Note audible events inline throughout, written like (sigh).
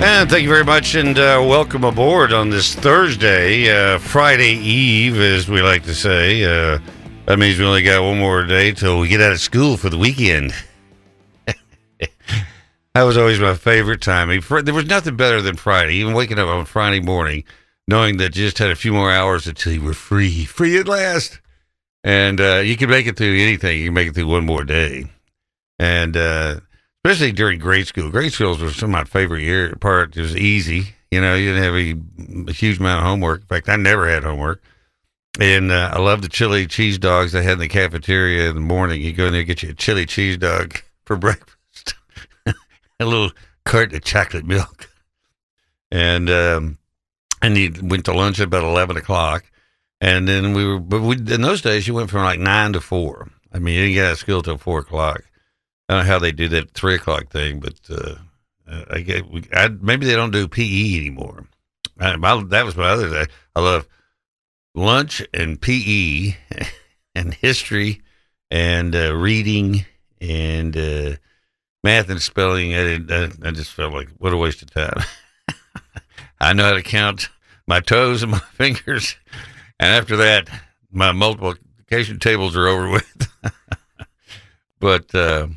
And thank you very much, and uh, welcome aboard on this Thursday, uh, Friday Eve, as we like to say. Uh, that means we only got one more day till we get out of school for the weekend. (laughs) that was always my favorite time. There was nothing better than Friday, even waking up on Friday morning, knowing that you just had a few more hours until you were free, free at last. And uh, you can make it through anything. You can make it through one more day. And, uh, especially during grade school. Grade schools was some of my favorite year part. It was easy. You know, you didn't have a, a huge amount of homework. In fact, I never had homework. And uh, I love the chili cheese dogs they had in the cafeteria in the morning. You go in there, get you a chili cheese dog (laughs) for breakfast, (laughs) a little carton of chocolate milk, and um, and you went to lunch at about eleven o'clock. And then we were, but we, in those days, you went from like nine to four. I mean, you didn't get out of school till four o'clock. I don't know how they do that three o'clock thing, but uh, I get I, maybe they don't do PE anymore. I, my, that was my other day. I love lunch and PE (laughs) and history and uh, reading and uh, math and spelling. I, I, I, just felt like what a waste of time. (laughs) I know how to count my toes and my (laughs) fingers, and after that, my multiplication tables are over with. but uh,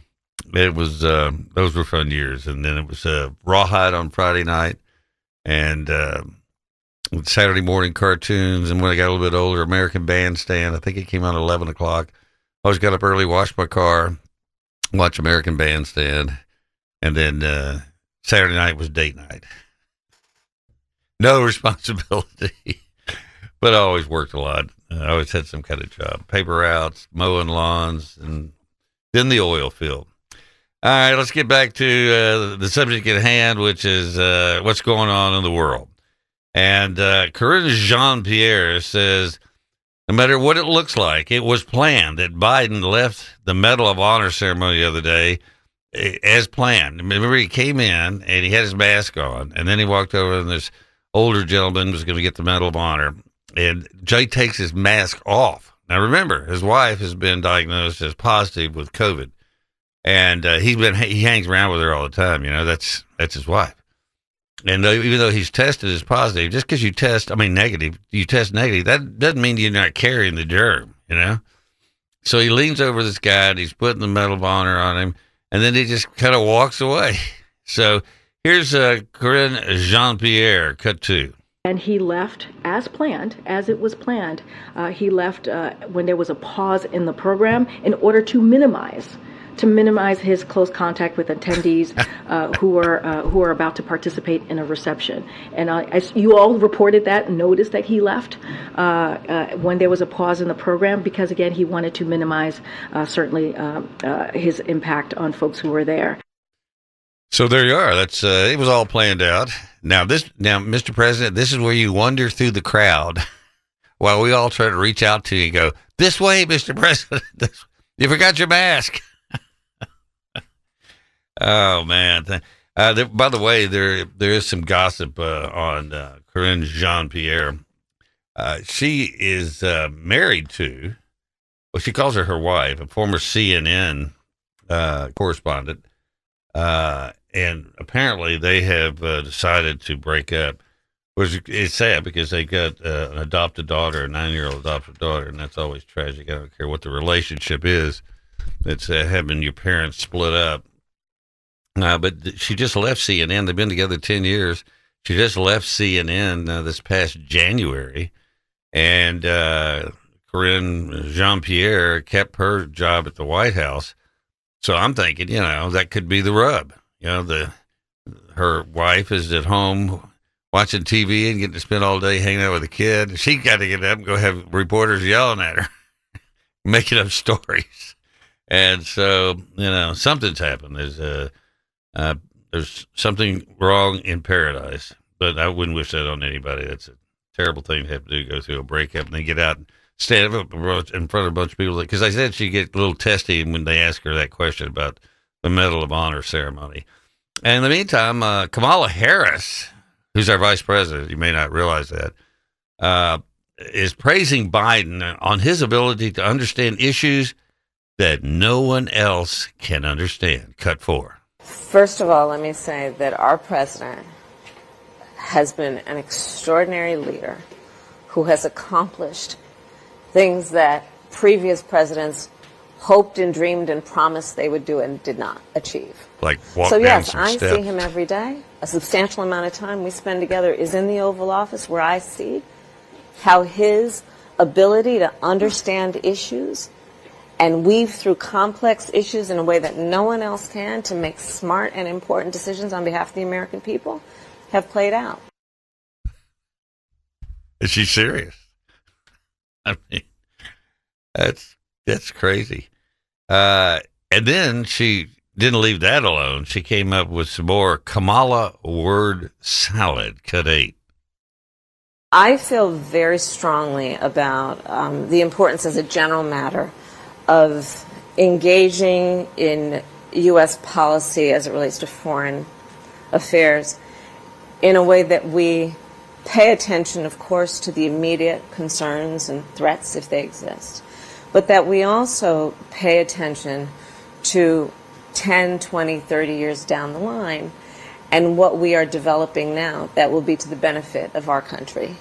it was uh, those were fun years, and then it was uh, Rawhide on Friday night, and uh, Saturday morning cartoons. And when I got a little bit older, American Bandstand. I think it came out at eleven o'clock. I always got up early, washed my car, watch American Bandstand, and then uh, Saturday night was date night. (laughs) No (laughs) responsibility, (laughs) but I always worked a lot. I always had some kind of job, paper routes, mowing lawns, and then the oil field. All right, let's get back to uh, the subject at hand, which is uh, what's going on in the world. And uh, Karine Jean Pierre says, no matter what it looks like, it was planned that Biden left the Medal of Honor ceremony the other day eh, as planned. Remember, he came in and he had his mask on, and then he walked over, and this older gentleman was going to get the Medal of Honor. And Jay takes his mask off. Now, remember, his wife has been diagnosed as positive with COVID and uh, he's been he hangs around with her all the time. You know, that's that's his wife. And though, even though he's tested as positive, just because you test, I mean negative, you test negative, that doesn't mean you're not carrying the germ. You know. So he leans over this guy and he's putting the Medal of Honor on him, and then he just kind of walks away. (laughs) So here's uh, Karine Jean Pierre, cut two. And he left as planned, as it was planned. Uh, he left uh, when there was a pause in the program in order to minimize to minimize his close contact with attendees (laughs) uh, who are uh, who are about to participate in a reception. And uh, as you all reported that, noticed that he left uh, uh, when there was a pause in the program because again he wanted to minimize uh, certainly his impact on folks who were there. So there you are. That's it was all planned out. Now this now, Mr. President, this is where you wander through the crowd (laughs) while we all try to reach out to you and go this way, Mr. President. (laughs) you forgot your mask. Oh man! Uh, there, by the way, there there is some gossip uh, on uh, Karine Jean Pierre. Uh, she is uh, married to, well, she calls her her wife, a former CNN uh, correspondent, and apparently they have decided to break up. Which is sad because they got an adopted daughter, a nine-year-old adopted daughter, and that's always tragic. I don't care what the relationship is. It's having your parents split up uh, but she just left CNN. They've been together 10 years. She just left CNN uh, this past January. And uh, Karine Jean Pierre kept her job at the White House. So I'm thinking, you know, that could be the rub. You know, the her wife is at home watching TV and getting to spend all day hanging out with a kid. She got to get up and go have reporters yelling at her, (laughs) making up stories. And so, you know, something's happened. There's a uh, there's something wrong in paradise, but I wouldn't wish that on anybody. That's a terrible thing to have to do, go through a breakup and then get out and stand up in front of a bunch of people. Because I said she get a little testy when they ask her that question about the Medal of Honor ceremony. And in the meantime, uh, Kamala Harris, who's our vice president, you may not realize that, uh, is praising Biden on his ability to understand issues that no one else can understand. Cut four. First of all, let me say that our president has been an extraordinary leader who has accomplished things that previous presidents hoped and dreamed and promised they would do and did not achieve. Like so yes, I see him every day. A substantial amount of time we spend together is in the Oval Office where I see how his ability to understand issues and weave through complex issues in a way that no one else can to make smart and important decisions on behalf of the American people have played out. Is she serious? (laughs) I mean, that's that's crazy. Uh, and then she didn't leave that alone. She came up with some more Kamala word salad. Cut eight. I feel very strongly about um, the importance, as a general matter, of engaging in U.S. policy as it relates to foreign affairs in a way that we pay attention, of course, to the immediate concerns and threats if they exist, but that we also pay attention to 10, 20, 30 years down the line and what we are developing now that will be to the benefit of our country.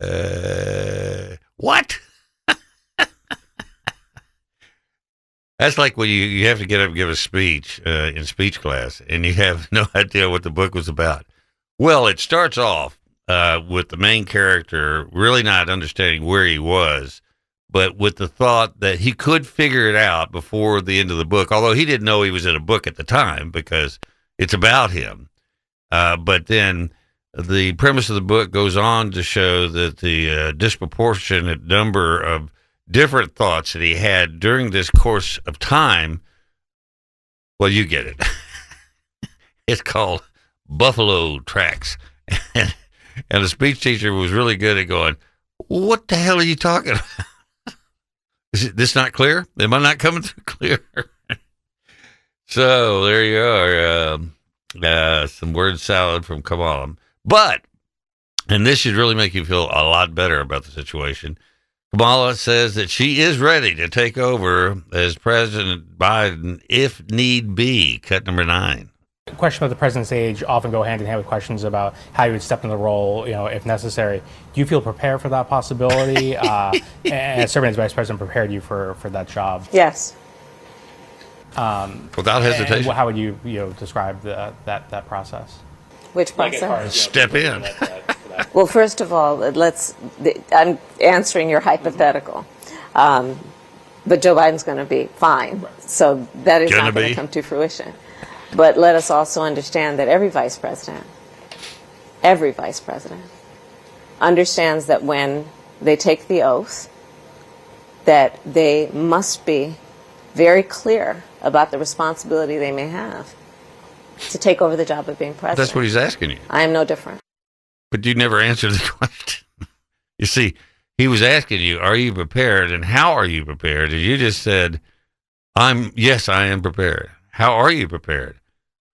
Uh, what? That's like when you, you have to get up and give a speech uh, in speech class and you have (laughs) no idea what the book was about. Well, it starts off uh, with the main character really not understanding where he was, but with the thought that he could figure it out before the end of the book, although he didn't know he was in a book at the time because it's about him. Uh, but then the premise of the book goes on to show that the uh, disproportionate number of different thoughts that he had during this course of time. Well, you get it. (laughs) it's called Buffalo Tracks. (laughs) and the speech teacher was really good at going, What the hell are you talking about? (laughs) Is this not clear? Am I not coming through clear? so there you are. Um, uh, some word salad from Kamala. But, and this should really make you feel a lot better about the situation. Kamala says that she is ready to take over as President Biden if need be. Cut number nine. Questions about the president's age often go hand in hand with questions about how you would step in the role, you know, if necessary. Do you feel prepared for that possibility? (laughs) uh, and serving as vice president prepared you for, for that job. Yes. Um, Without hesitation. how would you, you know, describe the, that that process? Which process? Step in. Well, first of all, let's. I'm answering your hypothetical, um, but Joe Biden's going to be fine, so that is Gonna not going to come to fruition. But let us also understand that every vice president, every vice president, understands that when they take the oath, that they must be very clear about the responsibility they may have to take over the job of being president. That's what he's asking you. I am no different. But you never answered the (laughs) question. you see, he was asking you, are you prepared and how are you prepared? And you just said, I'm, yes, I am prepared. How are you prepared?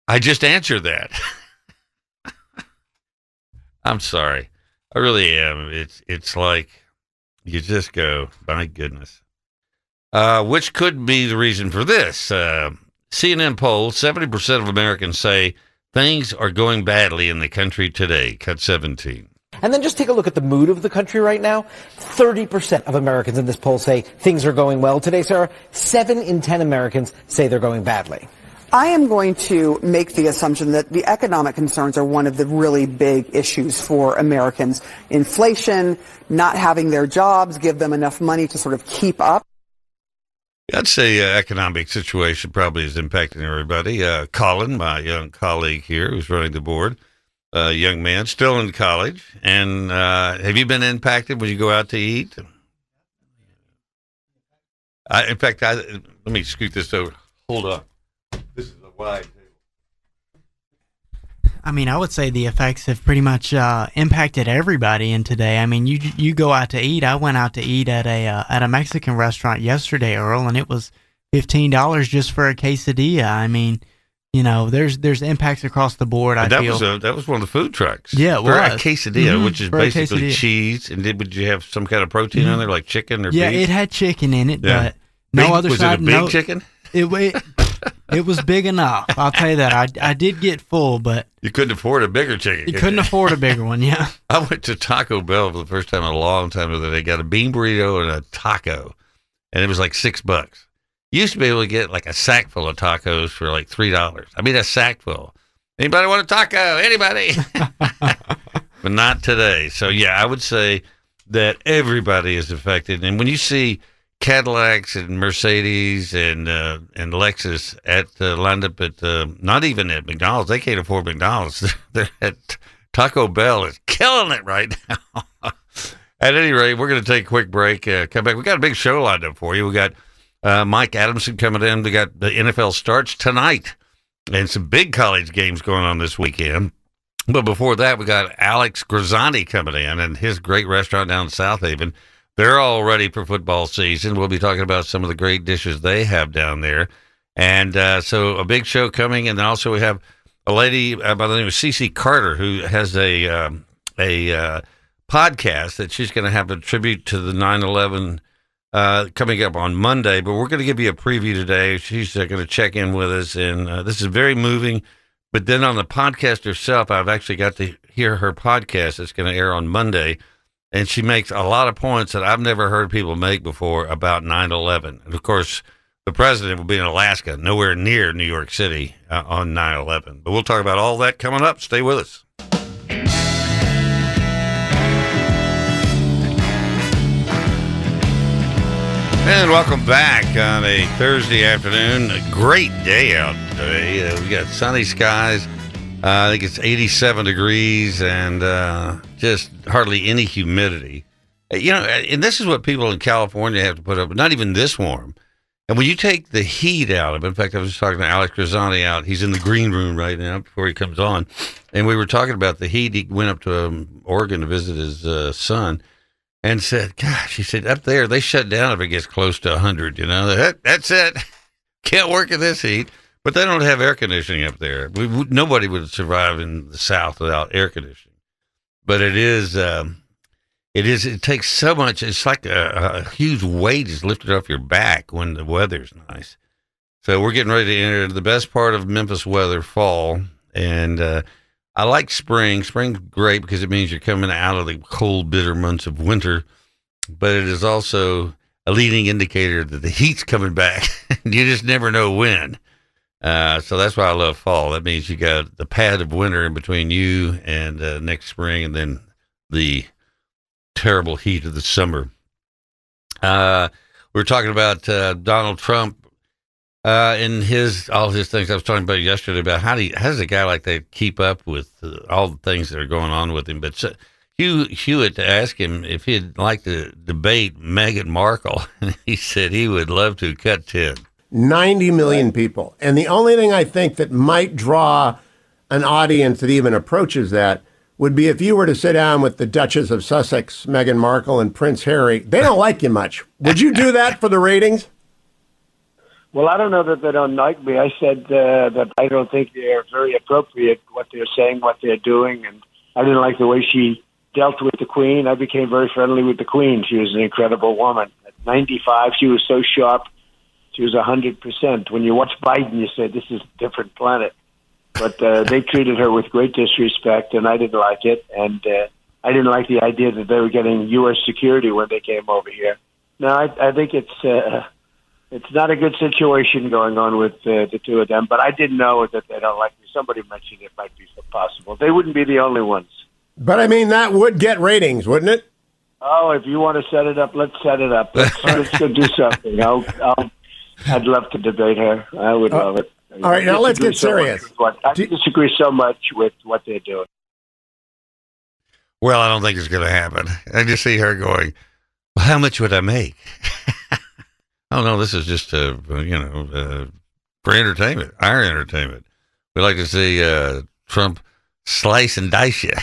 I just answered that. (laughs) I'm sorry. I really am. It's, it's like you just go, my goodness. Uh, which could be the reason for this. Uh, CNN poll 70% of Americans say things are going badly in the country today. Cut 17. And then just take a look at the mood of the country right now. 30% of Americans in this poll say things are going well today, Sarah. Seven in 10 Americans say they're going badly. I am going to make the assumption that the economic concerns are one of the really big issues for Americans. Inflation, not having their jobs, give them enough money to sort of keep up. I'd say uh, economic situation probably is impacting everybody. Uh, Colin, my young colleague here, who's running the board, a young man still in college. And uh, have you been impacted when you go out to eat? I, in fact, I, let me scoot this over. Hold on. This is a wide. I mean, I would say the effects have pretty much uh, impacted everybody in today. I mean, you you go out to eat. I went out to eat at a uh, at a Mexican restaurant yesterday, Earle, and it was fifteen dollars just for a quesadilla. I mean, you know, there's there's impacts across the board. I that feel. was a, that was one of the food trucks. Yeah, it for a was. quesadilla, Mhm, which is for basically cheese. And did would you have some kind of protein on there, like chicken or yeah, beef? it had chicken in it, Yeah. but no Big- other was side. it a big no, chicken? It, it (laughs) it was big enough. I'll tell you that. I I did get full, but You couldn't afford a bigger chicken. you could couldn't afford a bigger one. Yeah. (laughs) I went to Taco Bell for the first time in a long time. The other day, got a bean burrito and a taco, and it was like six bucks. You used to be able to get like a sack full of tacos for like three dollars. I mean, a sack full. Anybody want a taco? Anybody? (laughs) but not today. So yeah, I would say that everybody is affected. And when you see Cadillacs and Mercedes and uh, and Lexus at uh, lined up at uh, not even at McDonald's, they can't afford McDonald's. (laughs) They're at Taco Bell is killing it right now. (laughs) at any rate, we're going to take a quick break. Uh, come back. We got a big show lined up for you. We got uh, Mike Adamson coming in. We got the NFL starts tonight and some big college games going on this weekend. But before that, we got Alex Grisanti coming in and his great restaurant down in Southaven. They're all ready for football season. We'll be talking about some of the great dishes they have down there. And uh, so a big show coming. And also we have a lady uh, by the name of CC Carter who has a, um, a uh, podcast that she's going to have a tribute to the 9 11 uh, coming up on Monday. But we're going to give you a preview today. She's uh, going to check in with us. And uh, this is very moving. But then on the podcast herself, I've actually got to hear her podcast that's going to air on Monday. And she makes a lot of points that I've never heard people make before about 9 11. And of course, the president will be in Alaska, nowhere near New York City uh, on 9 11. But we'll talk about all that coming up. Stay with us. And welcome back on a Thursday afternoon. A great day out today. Uh, we got sunny skies. Uh, I think it's 87 degrees and uh, just hardly any humidity. Uh, You know, and this is what people in California have to put up. Not even this warm. And when you take the heat out of it, in fact, I was just talking to Alex Grisanti out. He's in the green room right now before he comes on. And we were talking about the heat. He went up to um, Oregon to visit his uh, son and said, Gosh, he said, up there, they shut down if it gets close to 100. You know, that, that's it. (laughs) Can't work in this heat. But they don't have air conditioning up there. We, nobody would survive in the South without air conditioning. But it is, um, it is, it takes so much. It's like a, a huge weight is lifted off your back when the weather's nice. So we're getting ready to enter the best part of Memphis weather, fall. And, uh, I like spring. Spring's great because it means you're coming out of the cold, bitter months of winter, but it is also a leading indicator that the heat's coming back. (laughs) you just never know when. Uh, so that's why I love fall. That means you got the pad of winter in between you and uh, next spring, and then the terrible heat of the summer. Uh, we were talking about uh, Donald Trump uh, in his all his things I was talking about yesterday about how do you, how does a guy like that keep up with uh, all the things that are going on with him? But so, Hugh Hewitt asked him if he'd like to debate Meghan Markle, and (laughs) he said he would love to cut ten. 90 million people. And the only thing I think that might draw an audience that even approaches that would be if you were to sit down with the Duchess of Sussex, Meghan Markle, and Prince Harry. They don't like you much. Would you do that for the ratings? Well, I don't know that they don't like me. I said uh, that I don't think they're very appropriate what they're saying, what they're doing, and I didn't like the way she dealt with the Queen. I became very friendly with the Queen. She was an incredible woman. At 95, she was so sharp. She was 100%. When you watch Biden, you say, this is a different planet. But uh, they treated her with great disrespect, and I didn't like it. And uh, I didn't like the idea that they were getting U.S. security when they came over here. No, I, I think it's uh, it's not a good situation going on with uh, the two of them. But I didn't know that they don't like me. Somebody mentioned it might be possible. They wouldn't be the only ones. But I mean, that would get ratings, wouldn't it? Oh, if you want to set it up, let's set it up. Let's, let's go do something. I'll, I'll, I'd love to debate her. I would love it. all right, now let's get disagree so serious. What, I disagree so much with what they're doing. Well, I don't think it's going to happen. I just see her going, well, "How much would I make?" (laughs) oh no, this is just uh, you know uh, for entertainment, our entertainment. We like to see uh, Trump slice and dice you.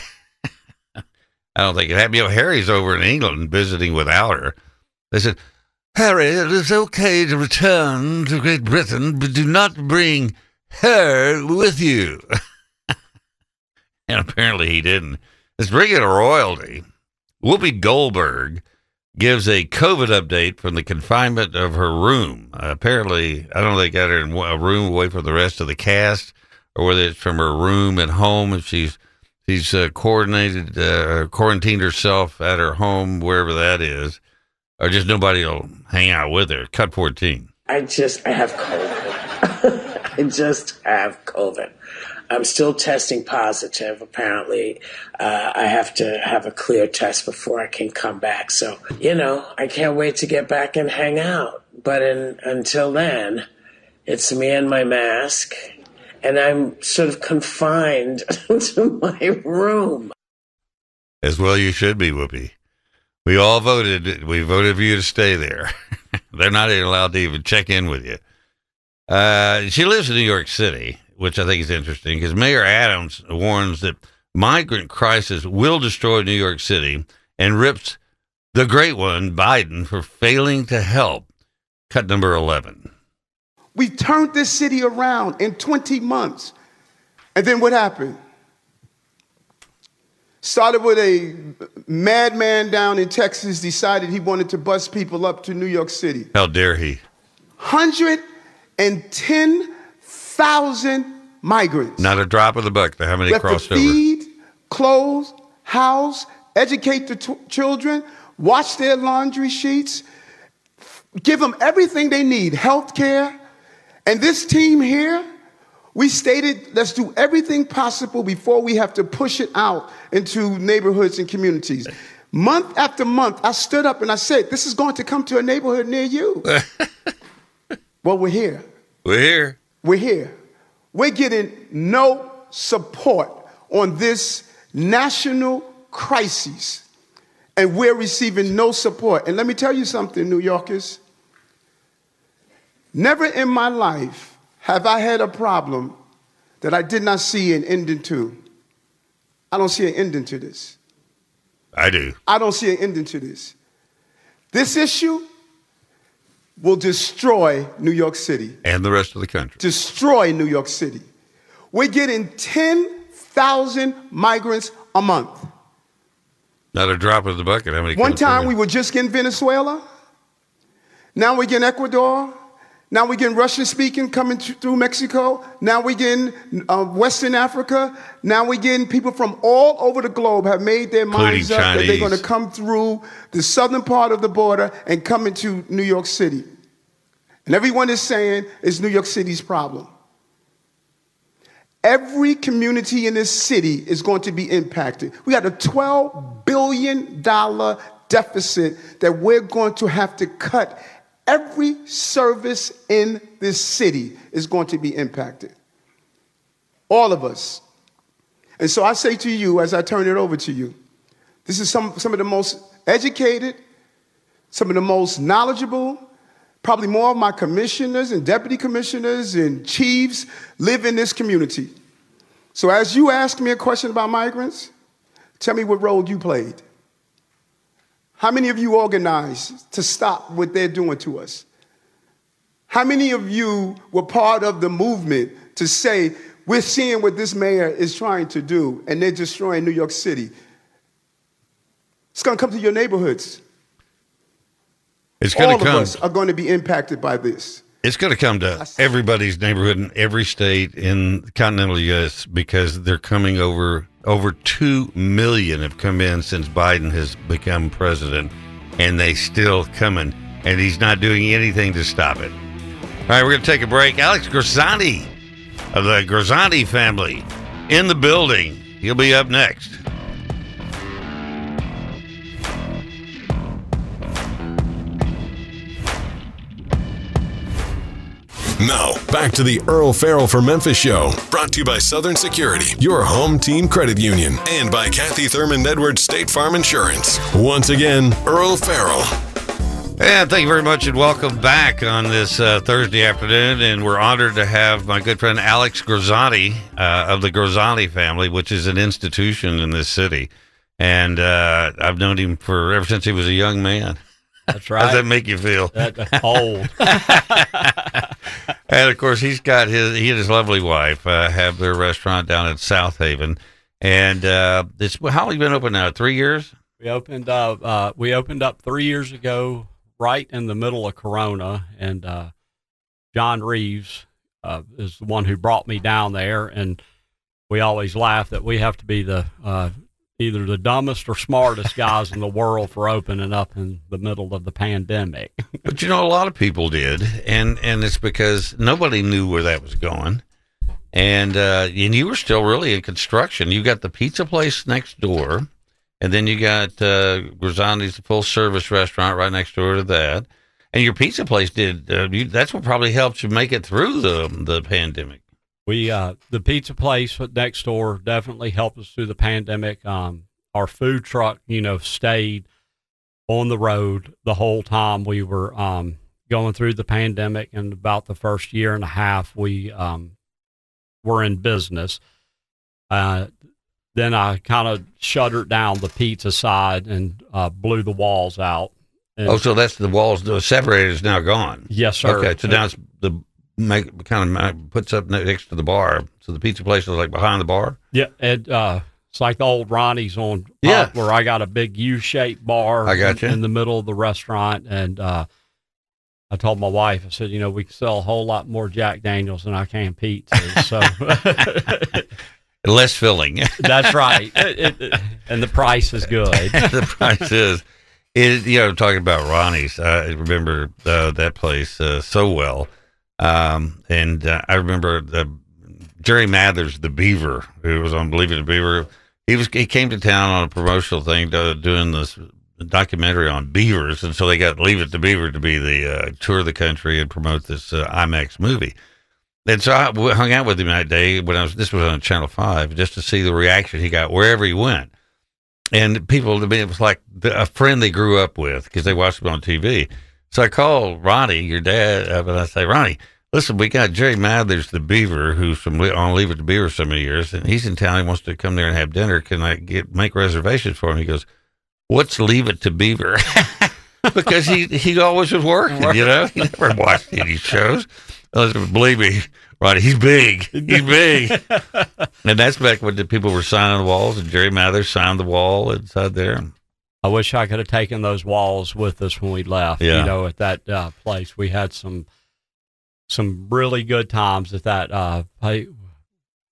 (laughs) I don't think it happened. You know, Harry's over in England visiting without her. They said, Harry, it is okay to return to Great Britain, but do not bring her with you. (laughs) and apparently he didn't. Let's bring it royalty. Whoopi Goldberg gives a COVID update from the confinement of her room. Uh, apparently, I don't know they got her in a room away from the rest of the cast, or whether it's from her room at home if she's she's uh, coordinated uh, quarantined herself at her home wherever that is, or just nobody will hang out with her. Cut fourteen. I just I have COVID. (laughs) I just have COVID. I'm still testing positive. Apparently, uh, I have to have a clear test before I can come back. So, you know, I can't wait to get back and hang out. But in, until then, it's me and my mask, and I'm sort of confined (laughs) to my room. As well, you should be, Whoopi. We all voted. We voted for you to stay there. (laughs) They're not even allowed to even check in with you. Uh, she lives in New York City, which I think is interesting because Mayor Adams warns that migrant crisis will destroy New York City and rips the great one, Biden, for failing to help. Cut number 11. We turned this city around in 20 months. And then what happened? Started with a madman down in Texas decided he wanted to bus people up to New York City. How dare he? 110,000 migrants. Not a drop of the bucket. How many crossed to over? feed, clothes, house, educate the t- children, wash their laundry sheets, give them everything they need, health care. And this team here, we stated let's do everything possible before we have to push it out into neighborhoods and communities. Month after month, I stood up and I said, This is going to come to a neighborhood near you. (laughs) well, we're here. We're here. We're here. We're getting no support on this national crisis, and we're receiving no support. And let me tell you something, New Yorkers. Never in my life have I had a problem that I did not see an ending to. I don't see an ending to this. I do. I don't see an ending to this. This issue will destroy New York City. And the rest of the country. Destroy New York City. We're getting 10,000 migrants a month. Not a drop of the bucket. How many? One time we were just in Venezuela. Now we're getting Ecuador. Now we're getting Russian speaking coming th- through Mexico. Now we're getting uh, Western Africa. Now we're getting people from all over the globe have made their minds Including up that they're going to come through the southern part of the border and come into New York City. And everyone is saying it's New York City's problem. Every community in this city is going to be impacted. We got a $12 billion deficit that we're going to have to cut. Every service in this city is going to be impacted. All of us. And so I say to you, as I turn it over to you, this is some, some of the most educated, some of the most knowledgeable, probably more of my commissioners and deputy commissioners and chiefs live in this community. So as you ask me a question about migrants, tell me what role you played. How many of you organized to stop what they're doing to us? How many of you were part of the movement to say, we're seeing what this mayor is trying to do, and they're destroying New York City? It's going to come to your neighborhoods. It's going All to of us are going to be impacted by this. It's going to come to everybody's neighborhood in every state in the continental U.S. because they're coming over. Over two million have come in since Biden has become president, and they still coming, and he's not doing anything to stop it. All right, we're going to take a break. Alex Grisanti of the Grisanti family in the building. He'll be up next. Now, back to the Earle Farrell for Memphis show, brought to you by Southern Security, your home team credit union, and by Kathy Thurmond Edwards State Farm Insurance. Once again, Earle Farrell. And thank you very much, and welcome back on this uh, Thursday afternoon. And we're honored to have my good friend Alex Grisanti uh, of the Grisanti family, which is an institution in this city. And uh, I've known him for ever since he was a young man. That's right. How does that make you feel? That, old. (laughs) and of course, he's got his he and his lovely wife uh, have their restaurant down in Southaven. And uh, it's how long you been open now? Three years. We opened up. Uh, we opened up three years ago right in the middle of Corona, and uh, John Reeves uh, is the one who brought me down there. And we always laugh that we have to be the uh, either the dumbest or smartest guys in the world for opening up in the middle of the pandemic. (laughs) but you know, a lot of people did, and and it's because nobody knew where that was going. And uh, and you were still really in construction. You got the pizza place next door and then you got uh, Grisanti's full service restaurant right next door to that. And your pizza place did. Uh, you, that's what probably helped you make it through the the pandemic. We uh, the pizza place next door definitely helped us through the pandemic. Um, our food truck, you know, stayed on the road the whole time we were um, going through the pandemic. And about the first year and a half, we um, were in business. Uh, then I kind of shuttered down the pizza side and uh, blew the walls out. And oh, so that's the walls. The separator is now gone. Yes, sir. Okay, so now it's the make kind of puts up next to the bar. So the pizza place is like behind the bar. Yeah, and uh, it's like the old Ronnie's on yeah. where I got a big U-shaped bar. I got in, you in the middle of the restaurant, and uh, I told my wife, I said, you know, we can sell a whole lot more Jack Daniels than I can pizza. (laughs) So less filling. (laughs) That's right, it, it, and the price is good. (laughs) the price is. It, you know, talking about Ronnie's, I remember uh, that place uh, so well. Um, and uh, I remember the Jerry Mathers, the Beaver, who was on Believe It or Beaver. He was he came to town on a promotional thing, to, doing this documentary on beavers, and so they got Leave It to Beaver to be the uh, tour of the country and promote this uh, IMAX movie. And so I hung out with him that day when I was, this was on Channel 5, just to see the reaction he got wherever he went. And people, to me, it was like a friend they grew up with because they watched him on TV. So I called Ronnie, your dad, up, and I say, Ronnie, listen, we got Jerry Mathers, the Beaver, who's from on Leave It to Beaver so many years, and he's in town. He wants to come there and have dinner. Can I get make reservations for him? He goes, What's Leave It to Beaver? (laughs) because he he always was working, you know. He never watched any shows. Believe me, right? He's big. He's big. (laughs) and that's back when the people were signing the walls, and Jerry Mathers signed the wall inside there. I wish I could have taken those walls with us when we left. Yeah. You know, at that uh, place, we had some some really good times at that. Uh, I,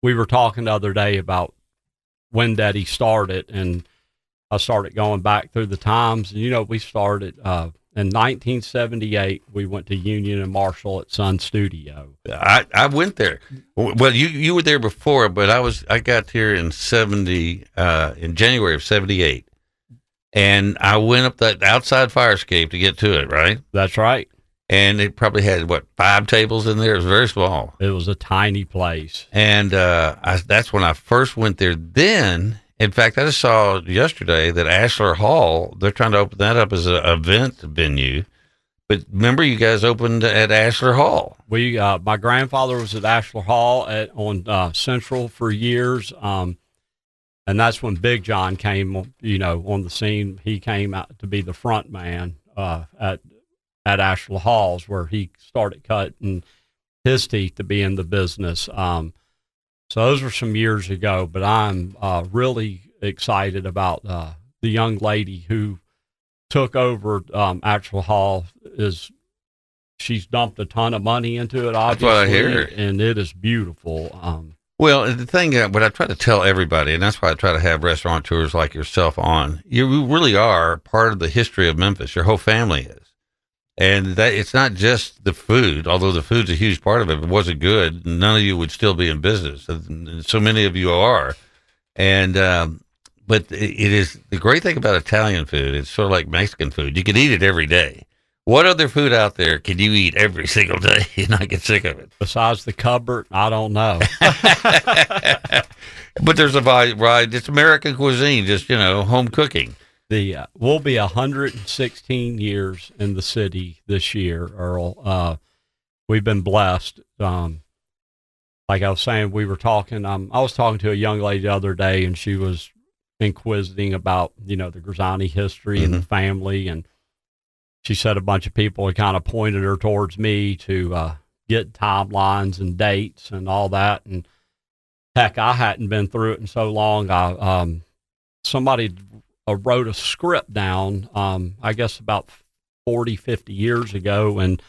we were talking the other day about when Daddy started, and I started going back through the times. And you know, we started uh, in 1978, we went to Union and Marshall at Sun Studio. I, I went there. Well, you you were there before, but I was I got here in 70 uh, in January of 78. And I went up that outside fire escape to get to it, right? That's right. And it probably had what five tables in there. It was very small. It was a tiny place. And uh, I, that's when I first went there. Then in fact, I just saw yesterday that Ashlar Hall, they're trying to open that up as an event venue. But remember, you guys opened at Ashlar Hall. We, uh, my grandfather was at Ashlar Hall at, on uh, Central for years, um, and that's when Big John came, you know, on the scene. He came out to be the front man uh, at at Ashlar Halls, where he started cutting his teeth to be in the business. Um, so those were some years ago, but I'm uh, really excited about uh, the young lady who took over um, Hall. Is she's dumped a ton of money into it? Obviously, That's what I hear, and it is beautiful. Um, well, the thing, that what I try to tell everybody, and that's why I try to have restaurateurs like yourself on. You really are part of the history of Memphis. Your whole family is and that it's not just the food, although the food's a huge part of it. If it wasn't good, none of you would still be in business. So many of you are, and um, but it is the great thing about Italian food. It's sort of like Mexican food. You can eat it every day. What other food out there can you eat every single day (laughs) and not get sick of it? Besides the cupboard, I don't know. (laughs) but there's a variety. It's American cuisine, just you know, home cooking. the uh, we'll be 116 years in the city this year, Earle. Uh, we've been blessed. Um, like I was saying, we were talking. Um, I was talking to a young lady the other day, and she was inquisiting about you know the Grisanti history and the family, and she said a bunch of people had kind of pointed her towards me to uh, get timelines and dates and all that, and heck, I hadn't been through it in so long. I um, somebody uh, wrote a script down, um, I guess about 40, 50 years ago, and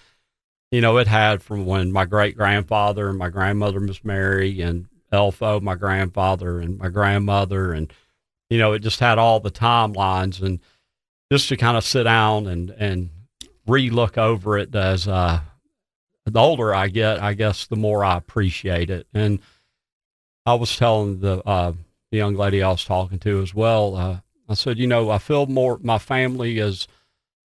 you know, it had from when my great grandfather and my grandmother, Miss Mary, and Elfo, my grandfather, and my grandmother, and you know, it just had all the timelines, and just to kind of sit down and and re-look over it as uh, the older I get, I guess the more I appreciate it. And I was telling the uh, the young lady I was talking to as well. Uh, I said, you know, I feel more. My family is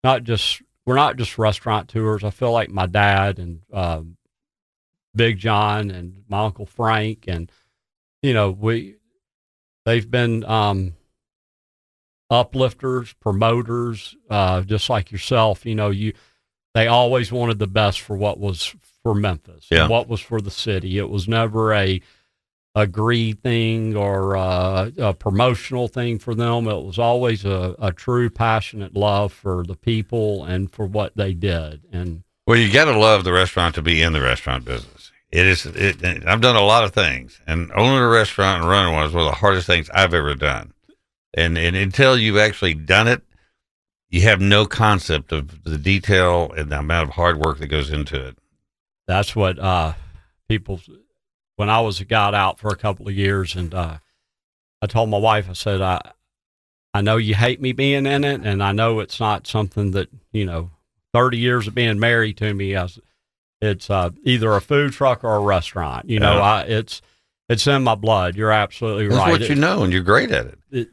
not just we're not just restaurant tours. I feel like my dad and um, Big John and my uncle Frank and you know we they've been um, uplifters, promoters, uh, just like yourself. You know, you they always wanted the best for what was for Memphis, Yeah. what was for the city. It was never a a greed thing or uh, a promotional thing for them. It was always a, a true passionate love for the people and for what they did. And Well, you got to love the restaurant to be in the restaurant business. It is. It, I've done a lot of things, and owning a restaurant and running one is one of the hardest things I've ever done. And and until you've actually done it, you have no concept of the detail and the amount of hard work that goes into it. that's what uh, people. When I was got out for a couple of years, and uh, I told my wife, I said, I, I know you hate me being in it, and I know it's not something that you know. Thirty years of being married to me, I it's uh, either a food truck or a restaurant. You know, Yeah. I it's it's in my blood. You're absolutely That's right. what you know, and you're great at it. it,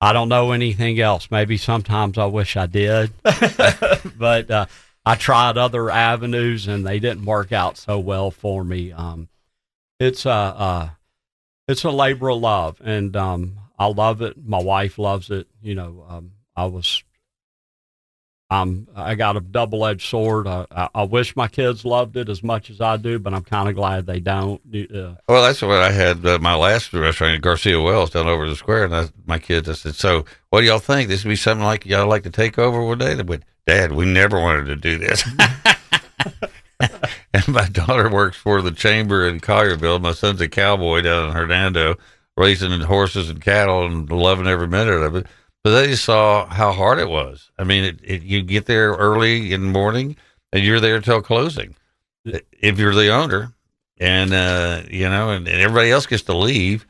I don't know anything else. Maybe sometimes I wish I did, (laughs) but uh, I tried other avenues and they didn't work out so well for me. Um, it's a uh, it's a labor of love, and um, I love it. My wife loves it. You know, um, I was. Um, I got a double-edged sword. I, I, I wish my kids loved it as much as I do, but I'm kind of glad they don't. Uh, Well, that's what I had uh, my last restaurant at Garcia Wells down over the square, and I, my kids, I said, "So, what do y'all think? This would be something like y'all like to take over one day?" They went, "Dad, we never wanted to do this." (laughs) and my daughter works for the chamber in Collierville. My son's a cowboy down in Hernando, raising horses and cattle and loving every minute of it. But they saw how hard it was. I mean, it, it, you get there early in the morning, and you're there till closing. If you're the owner, and uh, you know, and, and everybody else gets to leave.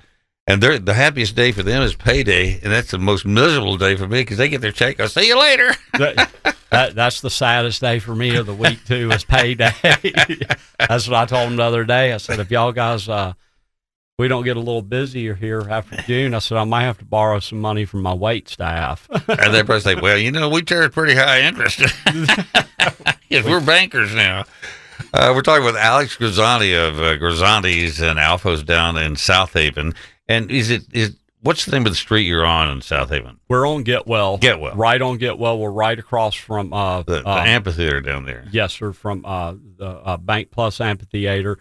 And they're, the happiest day for them is payday, and that's the most miserable day for me because they get their check. I'll see you later. (laughs) that, that, that's the saddest day for me of the week too is payday. (laughs) that's what I told them the other day. I said, if y'all guys, uh, we don't get a little busier here after June, I said I might have to borrow some money from my wait staff. (laughs) and they probably say, "Well, you know, we charge pretty high interest. (laughs) yes, we're bankers now." Uh, we're talking with Alex Grisanti of uh, and Alphos down in Southaven. And is it is what's the name of the street you're on in Southaven? We're on Getwell. Getwell. Right on Getwell. We're right across from uh, The, the uh, amphitheater down there. Yes, sir. From uh, the uh, Bank Plus Amphitheater,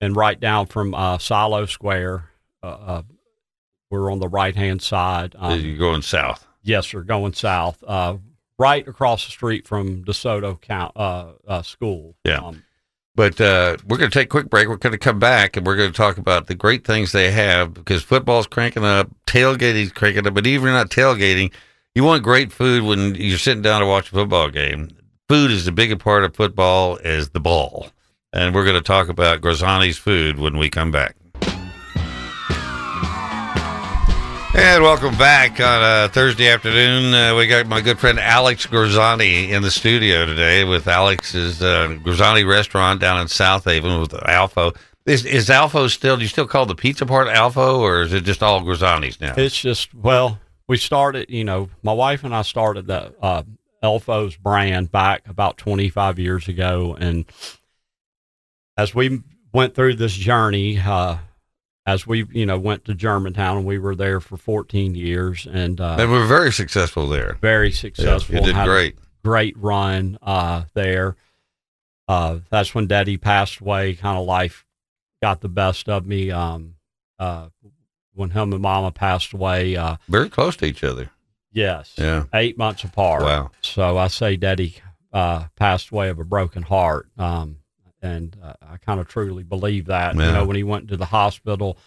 and right down from uh, Silo Square. Uh, uh, we're on the right hand side. Um, you're going south. Yes, sir. Going south. Uh, right across the street from DeSoto Count uh, uh, School. Yeah. Um, But uh, we're going to take a quick break. We're going to come back and we're going to talk about the great things they have because football's cranking up, tailgating's cranking up. But even if you're not tailgating, you want great food when you're sitting down to watch a football game. Food is the bigger part of football as the ball. And we're going to talk about Grisanti's food when we come back. And welcome back on Thursday afternoon. Uh, we got my good friend Alex Grisanti in the studio today with Alex's uh, Grisanti restaurant down in Southaven with Alfo. Is, is Alfo still, do you still call the pizza part Alfo or is it just all Grisanti's now? It's just well, we started. You know, my wife and I started the uh, Elfo's brand back about 25 years ago, and as we went through this journey, uh, as we you know went to Germantown and we were there for 14 years and uh, and we were very successful there. very successful. you did great. great run uh, there. Uh, that's when Daddy passed away. Kind of life got the best of me. Um, uh, when him and Mama passed away. Uh, Very close to each other. yes, Yeah. eight months apart. Wow. So I say Daddy uh, passed away of a broken heart, um, and uh, I kind of truly believe that. You know, when he went to the hospital,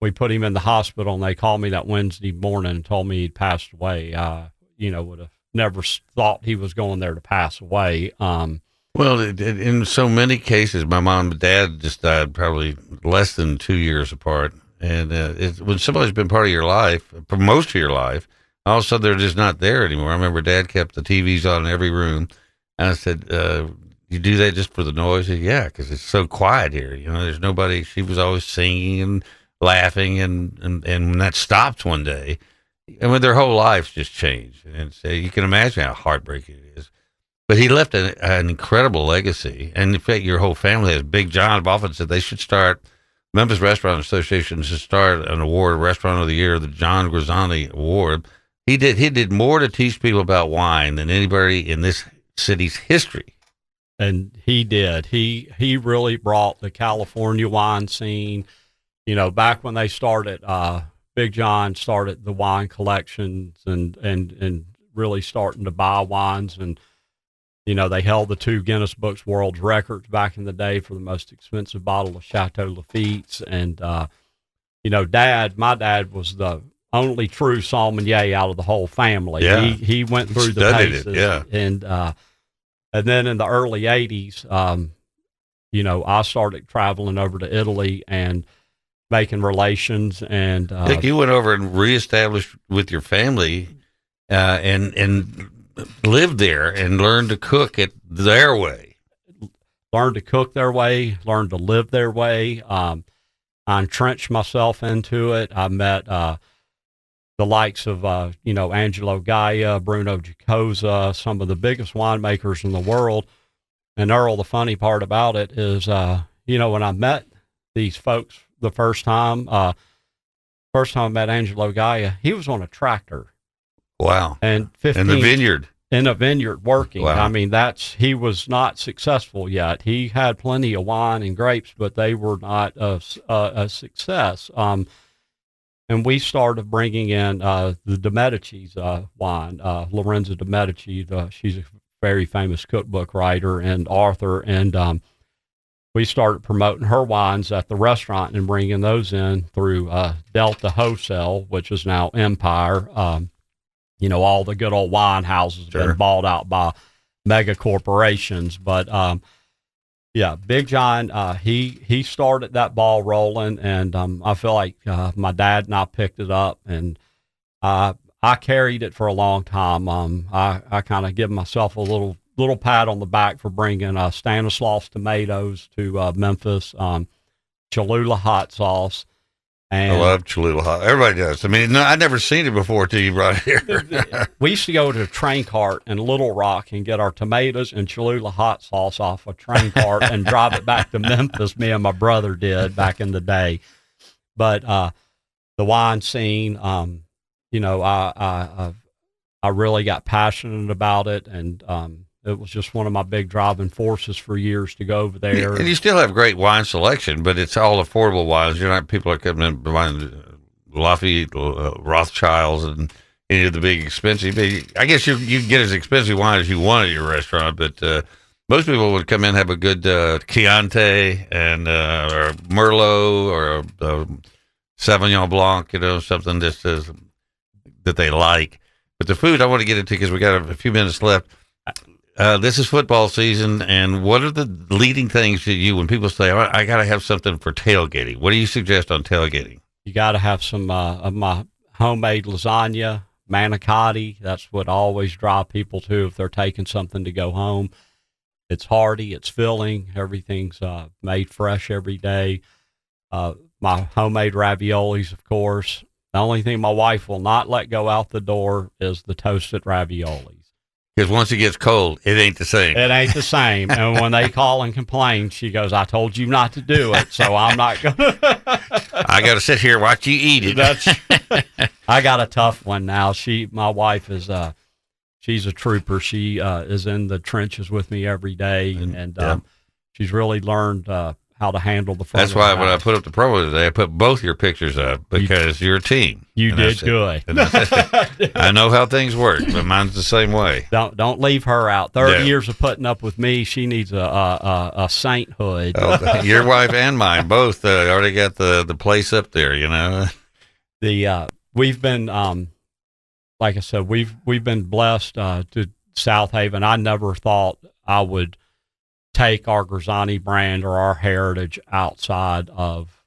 we put him in the hospital, and they called me that Wednesday morning and told me he'd passed away. I, you know, would have never thought he was going there to pass away. Um, Well, it, it, in so many cases, my mom and dad just died probably less than two years apart. And uh, it, when somebody's been part of your life for most of your life, all of a sudden they're just not there anymore. I remember dad kept the TVs on in every room. And I said, uh, You do that just for the noise? Said, yeah, because it's so quiet here. You know, there's nobody. She was always singing and laughing. And, and, and when that stopped one day, and when their whole lives just changed. And so you can imagine how heartbreaking it is. But he left an, an incredible legacy. And in fact, your whole family has. Big John have often said they should start, Memphis Restaurant Association should start an award, Restaurant of the Year, the John Grisanti Award. He did, he did more to teach people about wine than anybody in this city's history. And he did. He he really brought the California wine scene. You know, back when they started, uh, Big John started the wine collections and and and really starting to buy wines and. You know, they held the two Guinness Books World Records back in the day for the most expensive bottle of Chateau Lafite's. And, uh, you know, dad, my dad was the only true sommelier out of the whole family. Yeah. He, he went through the Studied it, paces. yeah. And, uh, and then in the early 80s, um, you know, I started traveling over to Italy and making relations. And uh, Dick, you went over and reestablished with your family uh, and, and lived there and learned to cook it their way. learned to cook their way, learned to live their way. Um, I entrenched myself into it. I met uh, the likes of, uh, you know, Angelo Gaja, Bruno Giacosa, some of the biggest winemakers in the world. And Earle, the funny part about it is, uh, you know, when I met these folks the first time, uh, first time I met Angelo Gaja, he was on a tractor Wow. and 15 In the vineyard. in a vineyard working. Wow. I mean, that's he was not successful yet. He had plenty of wine and grapes, but they were not a a success. Um, and we started bringing in uh, the De Medici's uh, wine, uh, Lorenza De Medici. The, she's a very famous cookbook writer and author, and um, we started promoting her wines at the restaurant and bringing those in through uh, Delta Wholesale, which is now Empire. Um, you know, all the good old wine houses have Sure. been bought out by mega corporations. But um, yeah, Big John, uh, he he started that ball rolling, and um, I feel like uh, my dad and I picked it up, and uh, I carried it for a long time. Um, I I kind of give myself a little little pat on the back for bringing uh, Stanislaus tomatoes to uh, Memphis, um, Cholula hot sauce. And I love Cholula hot. Everybody does. I mean, no, I'd never seen it before till you brought it here. (laughs) we used to go to a train cart in Little Rock and get our tomatoes and Cholula hot sauce off a train cart and drive it back to Memphis. Me and my brother did back in the day. But uh, the wine scene, um, you know, I, I I I really got passionate about it, and um, it was just one of my big driving forces for years to go over there. and you still have great wine selection, but it's all affordable wines. You're not people are coming in buying uh, Lafayette, uh, Rothschilds, and any of the big expensive. I guess you you get as expensive wine as you want at your restaurant, but uh, most people would come in have a good uh, Chianti and uh, or Merlot or a Sauvignon Blanc, you know, something that says that they like. But the food I want to get into because we got a few minutes left. Uh, this is football season, and what are the leading things that you when people say, "Oh, "I got to have something for tailgating"? What do you suggest on tailgating? You got to have some uh, of my homemade lasagna, manicotti. That's what I always draw people to if they're taking something to go home. It's hearty, it's filling, everything's uh, made fresh every day. Uh, my homemade raviolis, of course. The only thing my wife will not let go out the door is the toasted raviolis. Because once it gets cold, it ain't the same. It ain't the same. and when they (laughs) call and complain, she goes, "I told you not to do it, so I'm not going." (laughs) To. I got to sit here and watch you eat it. That's. (laughs) I got a tough one now. She, my wife, is uh, she's a trooper. She uh, is in the trenches with me every day, and, yeah. um, she's really learned uh, how to handle the. That's why when I put up the promo today, I put both your pictures up because you, are a team. You And did good. That's. I know how things work, but mine's the same way. (laughs) Don't don't leave her out. Thirty Yeah. years of putting up with me, she needs a a, a, a sainthood. Oh, your wife and mine both uh, already got the, the place up there, you know. (laughs) the uh, we've been um, like I said, we've we've been blessed uh, to Southaven. I never thought I would take our Grisanti brand or our heritage outside of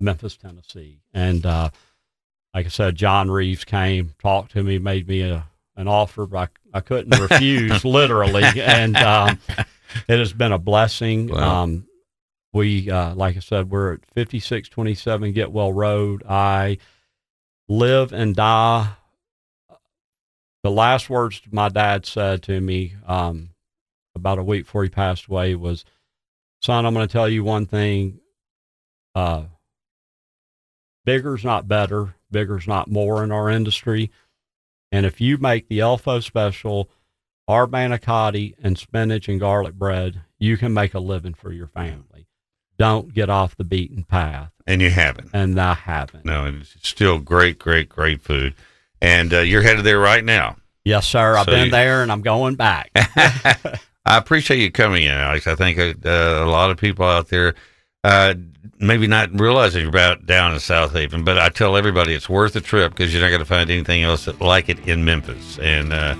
Memphis, Tennessee. And uh, like I said, John Reeves came, talked to me, made me a, an offer I, I couldn't refuse, (laughs) literally. And um, it has been a blessing. Wow. Um, we, uh, like I said, we're at 5627 Getwell Road. I live and die. The last words my dad said to me um, about a week before he passed away was, "Son, I'm going to tell you one thing. Uh, bigger's not better. Bigger's not more in our industry. And if you make the Elfo special, our manicotti and spinach and garlic bread, you can make a living for your family. Don't get off the beaten path. And you haven't. And I haven't. No, it's still great, great, great food. And uh, you're headed there right now. Yes, sir. I've So been you- there and I'm going back. (laughs) I appreciate you coming in, Alex. I think uh, a lot of people out there uh, maybe not realizing you're about down in Southaven, but I tell everybody it's worth a trip because you're not going to find anything else like it in Memphis. And uh,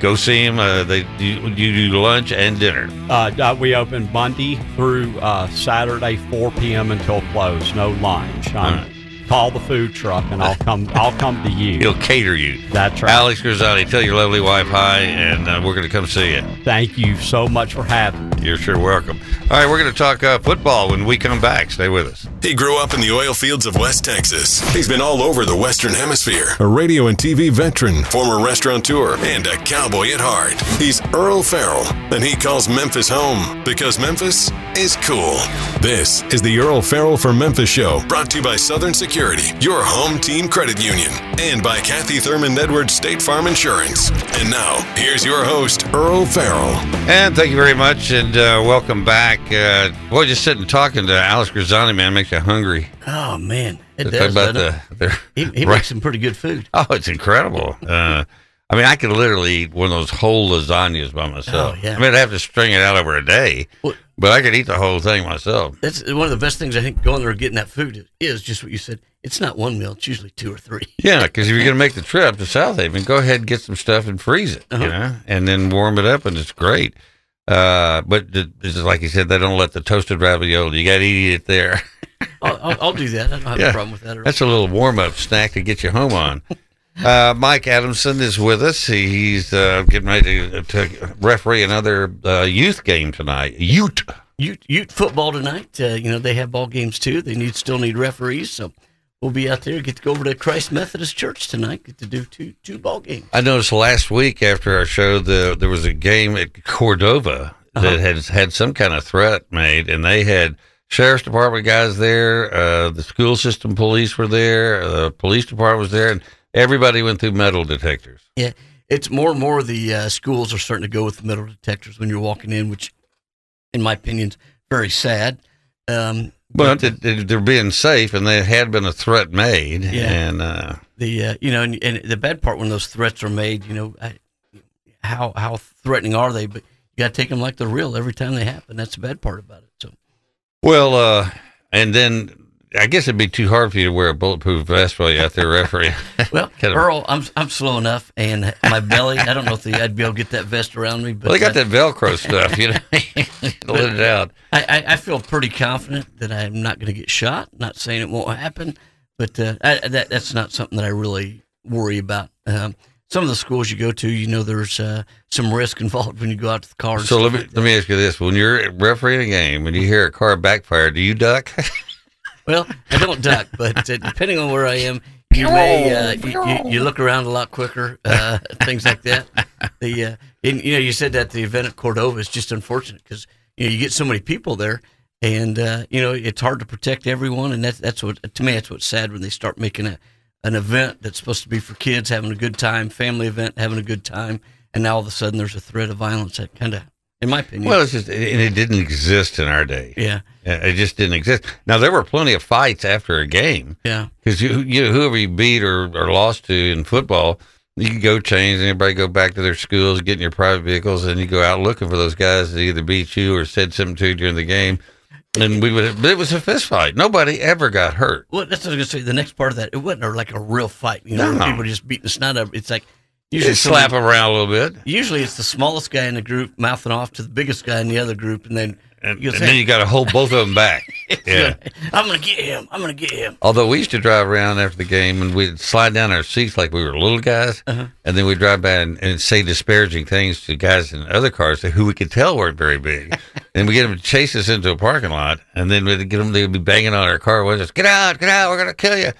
go see them. Uh, they you, you do lunch and dinner. Uh, uh, we open Monday through uh, Saturday, 4 p.m. until close. No lunch. Um, Call the food truck and I'll come. I'll come to you. He'll cater you. That's right. Alex Grisanti, tell your lovely wife hi, and uh, we're going to come see you. Thank you so much for having me. You're sure welcome. All right, we're going to talk uh, football when we come back. Stay with us. He grew up in the oil fields of West Texas. He's been all over the Western Hemisphere. A radio and TV veteran, former restaurateur, and a cowboy at heart. He's Earle Farrell, and he calls Memphis home because Memphis is cool. This is the Earle Farrell for Memphis show, brought to you by Southern Security, your home team credit union, and by Kathy Thurmond Edwards State Farm Insurance. And now, here's your host, Earle Farrell. And thank you very much, and uh, welcome back. Uh, boy, just sitting talking to Alex Grisanti, man, makes you hungry. Oh man, it Talk does. about doesn't the, it? the he, he (laughs) right- makes some pretty good food. Oh, it's incredible. Uh, I mean, I could literally eat one of those whole lasagnas by myself. Oh, yeah. I mean, I'd have to string it out over a day, but I could eat the whole thing myself. That's one of the best things I think going there and getting that food is, just what you said. It's not one meal; it's usually two or three. Yeah, because if you're going to make the trip to Southaven, go ahead and get some stuff and freeze it, Uh-huh. you know, and then warm it up, and it's great. Uh, but this like you said, they don't let the toasted ravioli. You got to eat it there. I'll, I'll, I'll do that. I don't have a problem with that. That's a little warm up snack to get you home on. (laughs) Uh, Mike Adamson is with us. He's uh, getting ready to, to referee another uh, youth game tonight. Ute. Ute, Ute football tonight. Uh, you know they have ball games too. They need still need referees, so we'll be out there. Get to go over to Christ Methodist Church tonight. Get to do two two ball games. I noticed last week after our show, the, there was a game at Cordova that Uh-huh. had had some kind of threat made, and they had sheriff's department guys there, uh, the school system police were there, the police department was there, and everybody went through metal detectors. Yeah, it's more and more the uh, schools are starting to go with metal detectors when you're walking in, which, in my opinion, is very sad. Um, But it, they're being safe, and there had been a threat made, Yeah. and uh, the uh, you know, and, and the bad part when those threats are made, you know, I, how how threatening are they? But you got to take them like they're real every time they happen. That's the bad part about it. So well, uh, and then I guess it'd be too hard for you to wear a bulletproof vest while you're out there refereeing. (laughs) well, Kind of- Earle, I'm I'm slow enough, and my belly. I don't know if the, I'd be able to get that vest around me, but well, they got that Velcro stuff, you know, (laughs) (laughs) let it out. I, I, I feel pretty confident that I'm not going to get shot. Not saying it won't happen, but uh, I, that that's not something that I really worry about. Um, some of the schools you go to, you know, there's uh, some risk involved when you go out to the car. So let me like let me ask you this: When you're refereeing a game and you hear a car backfire, do you duck? Well, I don't duck, but uh, depending on where I am, you may uh, you, you, you look around a lot quicker, uh, things like that. The uh, and, you know you said that the event at Cordova is just unfortunate because you know you get so many people there, and uh, you know it's hard to protect everyone, and that's that's what to me that's what's sad when they start making a an event that's supposed to be for kids having a good time, family event having a good time, and now all of a sudden there's a threat of violence. That kind of, in my opinion, Well, it's just, and it didn't exist in our day. Yeah. Uh, it just didn't exist. Now, there were plenty of fights after a game. Yeah. Because you, you, whoever you beat or, or lost to in football, you could go change and everybody go back to their schools, get in your private vehicles, and you go out looking for those guys that either beat you or said something to you during the game. And we would, but it was a fist fight. Nobody ever got hurt. Well, that's what I was gonna say. The next part of that, it wasn't like a real fight. You know, No. people just beating the snot out. of It's like Usually somebody- slap them around a little bit. Usually, it's the smallest guy in the group mouthing off to the biggest guy in the other group, and then And, you'll and say, then you got to hold both of them back. (laughs) Yeah. "I'm gonna get him. I'm gonna get him." Although we used to drive around after the game and we'd slide down our seats like we were little guys, Uh-huh. and then we'd drive by and, and say disparaging things to guys in other cars who we could tell weren't very big. (laughs) and we get them to chase us into a parking lot, and then we'd get them, they'd be banging on our car windows, get out, get out, we're going to kill you.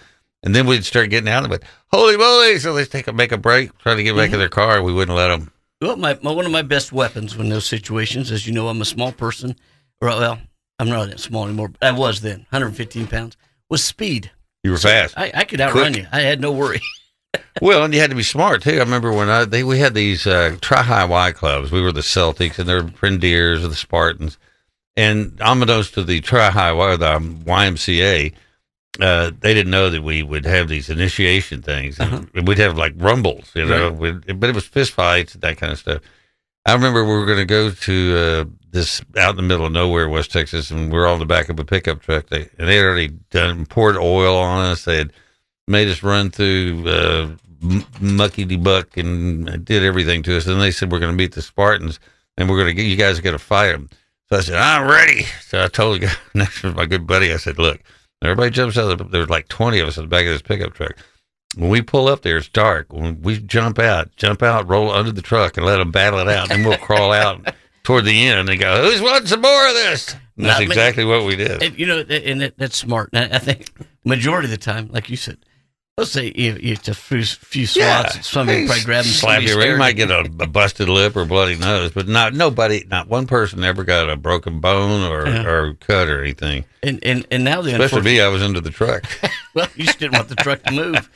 And then we'd start getting out of it. Holy moly! So let's take a, make a break, try to get back in their car. We wouldn't let them. Well, my, my one of my best weapons in those situations, as you know, I'm a small person. Or well, I'm not that small anymore. But I was then, 115 pounds. Was speed. You were fast. I, I could outrun Quick. you. I had no worry. (laughs) Well, and you had to be smart too. I remember when I they we had these uh, tri high Y clubs. We were the Celtics, and they were Prendiers or the Spartans. And unbeknownst to the tri high Y, the YMCA, uh, they didn't know that we would have these initiation things. And We'd have like rumbles, you know. Uh-huh. Right. But it was fist fights, that kind of stuff. I remember we were going to go to uh, this out in the middle of nowhere, West Texas, and we are on the back of a pickup truck. They, and they had already done poured oil on us. They had made us run through uh, m- mucky buck and did everything to us. And they said we're going to meet the Spartans, and we're going to get you guys got to fight them. So I said I'm ready. So I told the guy (laughs) next to my good buddy, I said, look, everybody jumps out. Of the, there's like 20 of us in the back of this pickup truck. When we pull up there, it's dark. When we jump out, jump out, roll under the truck, and let them battle it out. And we'll crawl out (laughs) toward the end and go, "Who's wanting some more of this?" And that's Not me. exactly what we did. You know, and that, that's smart. And I I think majority of the time, like you said, let's say you, you it's a few, few slots, somebody probably grabbing slap somebody's you. You might get a, a busted lip or bloody nose, but not nobody, not one person ever got a broken bone or, Yeah. or cut or anything. And and and now the Especially unfortunate- me, I was under the truck. (laughs) (laughs) well, you just didn't want the truck to move.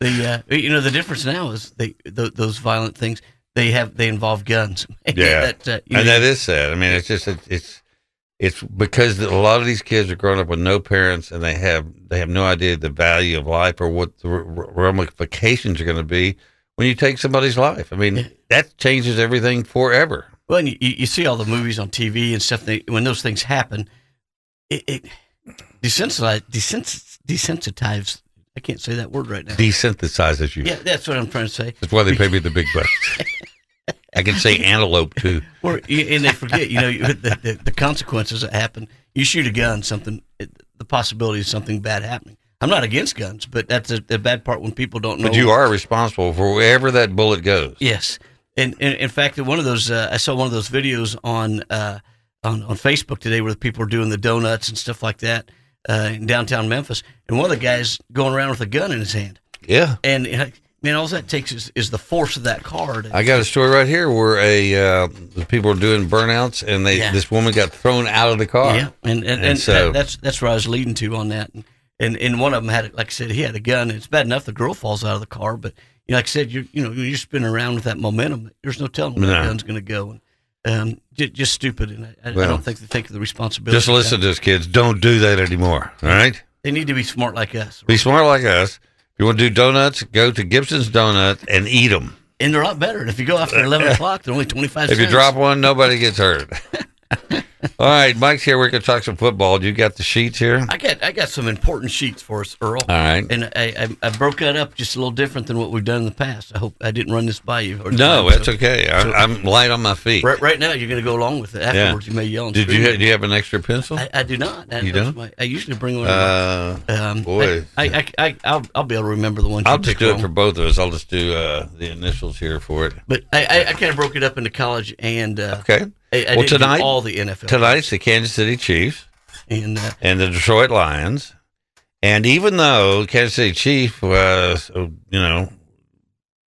The uh, you know the difference now is they th- those violent things they have they involve guns. (laughs) Yeah, That, uh, you and know, that is sad. I mean, it's just it, it's it's because a lot of these kids are growing up with no parents, and they have they have no idea the value of life or what the ramifications are going to be when you take somebody's life. I mean, that changes everything forever. Well, and you, you see all the movies on TV and stuff. They, when those things happen, it, it desensitize, desens, desensitize. I can't say that word right now. Desynthesizes you. Yeah, that's what I'm trying to say. That's why they pay me the big bucks. (laughs) I can say antelope too. Or and they forget, you know, the, the, the consequences that happen. You shoot a gun, something, it, the possibility of something bad happening. I'm not against guns, but that's a, the bad part when people don't know. But you are responsible for wherever that bullet goes. Yes, and, and in fact, one of those uh, I saw one of those videos on uh, on on Facebook today where people are doing the donuts and stuff like that uh, in downtown Memphis, and one of the guys going around with a gun in his hand, Yeah. and uh, man, all that takes is, is the force of that card. I got a story right here where a uh, the people are doing burnouts and they Yeah. this woman got thrown out of the car. Yeah, and and, and, so that, that's that's where I was leading to on that. And, and and one of them had, like I said, he had a gun. It's bad enough the girl falls out of the car, but you know, like I said, you you know you're spinning around with that momentum, there's no telling where No. gun's going to go. And um, just, just stupid, and I, I, I don't think they of the responsibility. just listen to this, kids. Don't do that anymore. All right. They need to be smart like us, Be smart like us. You want to do donuts, go to Gibson's Donut and eat them. and they're a lot better. And if you go after eleven (laughs) o'clock, they're only twenty five. If you drop one, nobody gets hurt. (laughs) All right, Mike's here. We're going to talk some football. You got the sheets here? I got I got some important sheets for us, Earle. All right. and I, I I broke that up just a little different than what we've done in the past. I hope I didn't run this by you. or No, time, that's so- okay. I, so- I'm light on my feet. Right, right now, you're going to go along with it. Afterwards, you may yell. And Did you do you have an extra pencil? I, I do not. That- You don't? my- I usually bring one. Uh, um, boy. I, I, I, will I'll be able to remember the ones. I'll just do it for both of us. I'll just do uh, the initials here for it. But I, I, I kind of broke it up into college and. Uh, Okay. I, I well, tonight, all the NFL. Tonight's the Kansas City Chiefs and uh, and the Detroit Lions, And even though Kansas City Chief was, uh, you know,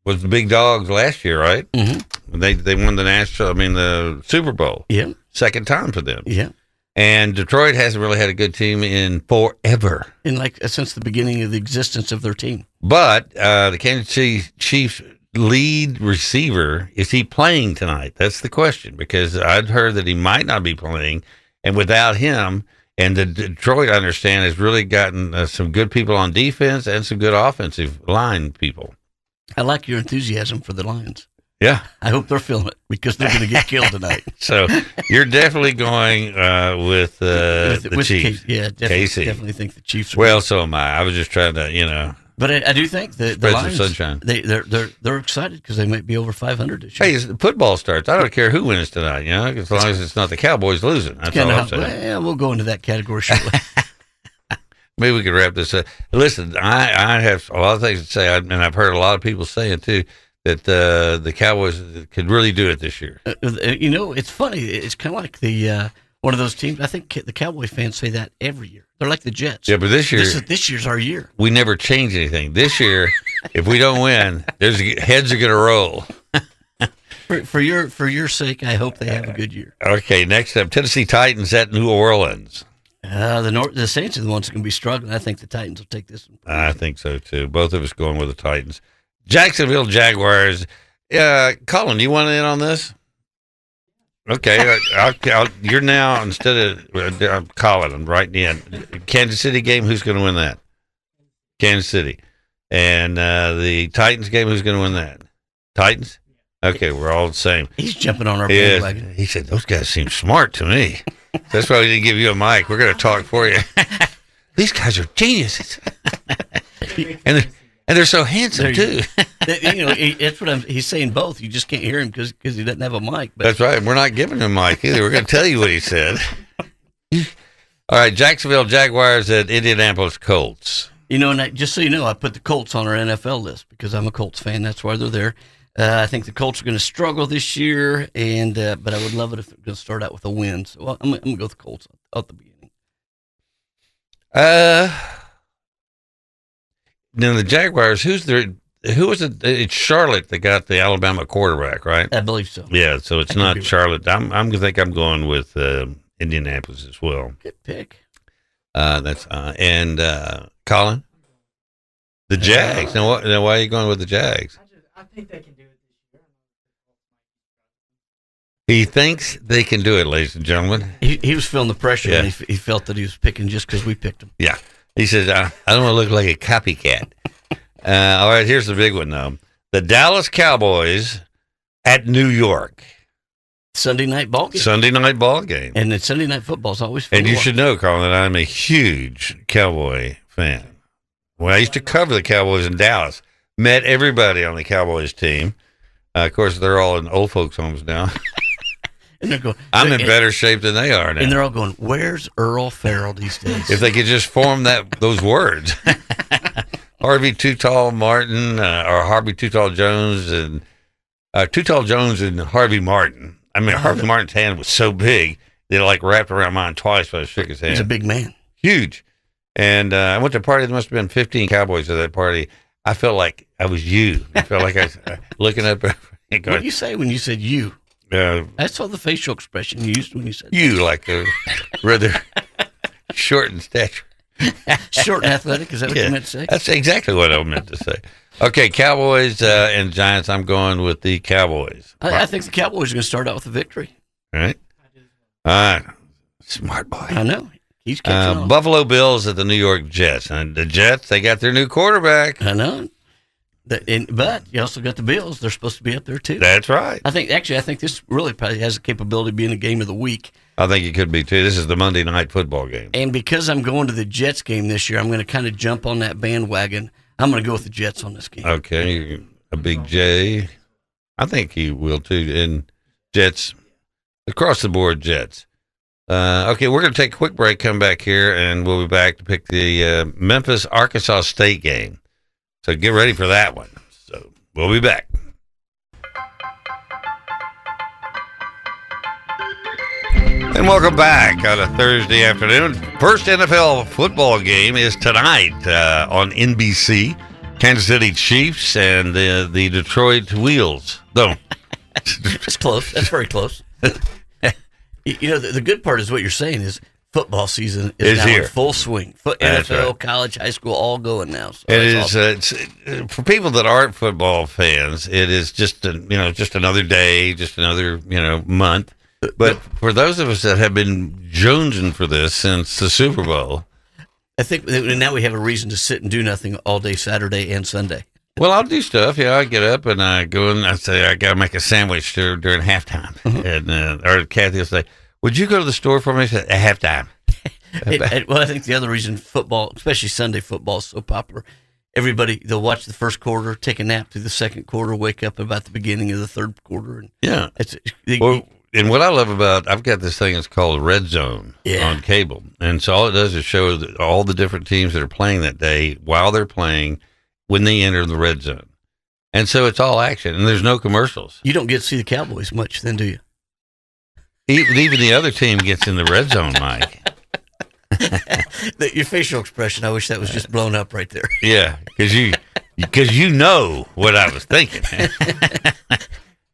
was the big dogs last year, right? Mm-hmm. They they won the national, I mean the Super Bowl. Yeah. Second time for them. Yeah. And Detroit hasn't really had a good team in forever. In like since the beginning of the existence of their team. But uh, the Kansas City Chiefs lead receiver is he playing tonight? That's the question because I'd heard that he might not be playing, and without him, and the Detroit I understand has really gotten uh, some good people on defense and some good offensive line people. I like your enthusiasm for the Lions. Yeah, I hope they're feeling it because they're going to get killed tonight. (laughs) so you're definitely going uh, with, uh, With- the with Chiefs. Yeah, definitely- KC. definitely think the Chiefs are Well, so am I. I was just trying to, you know. But I, I do think the, the Lions, sunshine. They, they're they're they're excited because they might be over 500 this year. Hey, football starts. I don't care who wins tonight. You know, as long as it's not the Cowboys losing. That's all I'm saying. well, we'll go into that category shortly. (laughs) (laughs) Maybe we could wrap this up. Listen, I, I have a lot of things to say, and I've heard a lot of people saying too that uh, the Cowboys could really do it this year. Uh, uh, you know, it's funny. It's kind of like the uh, one of those teams. I think the Cowboy fans say that every year. They're like the Jets. Yeah, but this year- this, is, this year's our year. We never change anything. This year, (laughs) if we don't win, there's heads are going to roll. (laughs) For, for your for your sake, I hope they have a good year. Okay, next up, Tennessee Titans at New Orleans. Uh, the North, the Saints are the ones that to be struggling. I think the Titans will take this one. I think so too. Both of us going with the Titans. Jacksonville Jaguars. Uh, Colin, do you want in on this? Okay, I- I'll, I'll, you're now instead of uh, I'm Colin. I'm writing in the end. Kansas City game. Who's going to win that? Kansas City, and uh, the Titans game. Who's going to win that? Titans. Okay, we're all the same. He's jumping on our bandwagon. He said those guys seem smart to me. That's why we didn't give you a mic. We're going to talk for you. (laughs) These guys are geniuses, (laughs) and and they're so handsome too. (laughs) you- know, that's what I'm. He's saying both. You just can't hear him because he doesn't have a mic. But That's right. We're not giving him a mic either. We're going to tell you what he said. (laughs) All right, Jacksonville Jaguars at Indianapolis Colts. You know, and I, just so you know, I put the Colts on our NFL list because I'm a Colts fan. That's why they're there. Uh, I think the Colts are going to struggle this year, and uh, but I would love it if they're going to start out with a win. So well, I'm, I'm going to go with the Colts at the beginning. Uh, now the Jaguars. Who's their? Who was it? It's Charlotte that got the Alabama quarterback, right? I believe so. Yeah, so it's I not be right. Charlotte. I'm. I'm gonna think I'm going with uh, Indianapolis as well. Good pick. Uh, that's uh, and uh, Colin. The Jags. Now, what, now, why are you going with the Jags? I think they can do it this year. He thinks they can do it, ladies and gentlemen. He, he was feeling the pressure, Yeah. and he, he felt that he was picking just because we picked him. Yeah. He says, I, I don't want to look like a copycat. uh, all right, here's the big one, though. The Dallas Cowboys at New York. Sunday night ball game. Sunday night ball game. And then Sunday night football is always fun. And you should know, Colin, that I'm a huge Cowboy fan. Well, I used to cover the Cowboys in Dallas. Met everybody on the Cowboys team. Uh, of course, they're all in old folks' homes now. (laughs) And they're going. I'm in and- better shape than they are now. And they're all going, "Where's Earle Farrell these days?" if they could just form that those words. (laughs) Harvey Too Tall Martin uh, or Harvey Too Tall Jones and uh, Too Tall Jones and Harvey Martin. I mean, Harvey Martin's hand was so big that it like wrapped around mine twice when I shook his hand. He's a big man. huge. And uh, I went to a party. There must have been 15 Cowboys at that party. I felt like I was you. I felt like I was uh, looking up (laughs) What did you say when you said you? Uh, I saw the facial expression you used when you said you like a rather (laughs) short in stature. short and athletic. Is that what Yeah, you meant to say? That's exactly what I meant to say. Okay, Cowboys uh, and Giants. I'm going with the Cowboys. I, I think the Cowboys are going to start out with a victory. All right. All right. Smart boy. I know. He's catching Uh, on. Buffalo Bills at the New York Jets. And the Jets, they got their new quarterback. I know. The- and, but you also got the Bills. They're supposed to be up there too. That's right. I think actually, I think this really probably has the capability of being a game of the week. I think it could be too. This is the Monday night football game. And because I'm going to the Jets game this year, I'm going to kind of jump on that bandwagon. I'm going to go with the Jets on this game. Okay, a big J. I think he will too. And Jets, across the board, Jets. Uh, okay, we're going to take a quick break, come back here, and we'll be back to pick the uh, Memphis Arkansas State game. So get ready for that one. So we'll be back. And welcome back on a Thursday afternoon. First NFL football game is tonight uh, on NBC. Kansas City Chiefs and the the Detroit Wheels. No, (laughs) it's close. That's very close. (laughs) you know, the, the good part is what you're saying is football season is Is now here. in full swing. Foot, That's NFL, right. college, high school, all going now. So It that's uh, it's, for people that aren't football fans. It is just a, you know just another day, just another you know month. But for those of us that have been jonesing for this since the Super Bowl, I think now we have a reason to sit and do nothing all day Saturday and Sunday. well, I'll do stuff. Yeah, I get up and I go and I say I got to make a sandwich during halftime, and uh, or Kathy will say, "Would you go to the store for me at halftime?" (laughs) It- it- well, I think the other reason football, especially Sunday football, is so popular. Everybody they'll watch the first quarter, take a nap through the second quarter, wake up about the beginning of the third quarter, and Yeah. it's they, Well, and what I love about I've got this thing. It's called Red Zone Yeah. on cable, and so all it does is show all the different teams that are playing that day while they're playing when they enter the red zone, and so it's all action, and there's no commercials. you don't get to see the Cowboys much, then do you? Even, the other team gets in the red zone, Mike. (laughs) The- your facial expression, I wish that was just blown up right there. (laughs) Yeah, because you because you know what I was thinking. (laughs)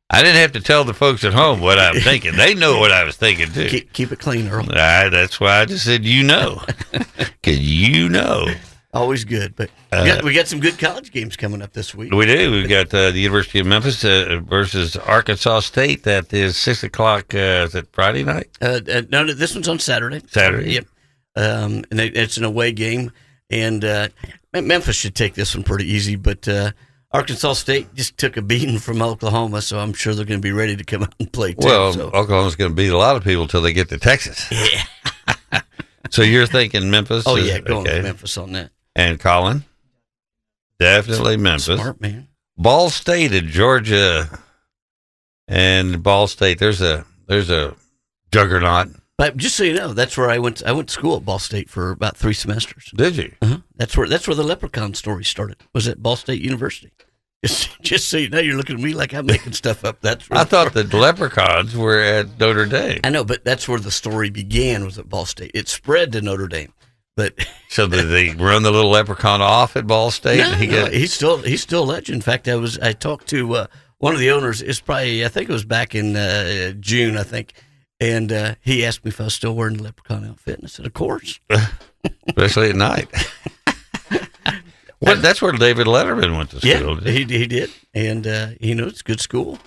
I didn't have to tell the folks at home what I was thinking. They know what I was thinking too. Keep, keep it clean, Earle. I, that's why I just said you know, because you know. Always good, but we, got, we got some good college games coming up this week. We do. We've got uh, the University of Memphis uh, versus Arkansas State. That is six o'clock. Uh, is it Friday night? Uh, uh, no, no, this one's on Saturday. Saturday. Yep. Um, and it, it's an away game, and uh, Memphis should take this one pretty easy. But uh, Arkansas State just took a beating from Oklahoma, so I'm sure they're going to be ready to come out and play too. Well, so. Oklahoma's going to beat a lot of people until they get to Texas. Yeah. (laughs) so you're thinking Memphis? Oh is- yeah, going okay. with Memphis on that. And Colin, definitely Memphis. Smart man. Ball State at Georgia, and Ball State. There's a there's a juggernaut. But just so you know, that's where I went. I went to school at Ball State for about three semesters. Did you? Uh-huh. That's where that's where the Leprechaun story started. Was at Ball State University. Just, (laughs) just so you know, you're looking at me like I'm making stuff up. That's I thought the leprechauns were at Notre Dame. I know, but that's where the story began. Was at Ball State. It spread to Notre Dame, but (laughs) So did they run the little leprechaun off at Ball State? no, and he no, got he's still he's still a legend. In fact, I was I talked to uh, one of the owners. It's probably I think it was back in uh, June, I think, and uh, he asked me if I was still wearing the leprechaun outfit, and I said, "Of course." (laughs) especially at night. (laughs) What? That's where David Letterman went to Yeah, school. he he did, and uh, you know it's a good school.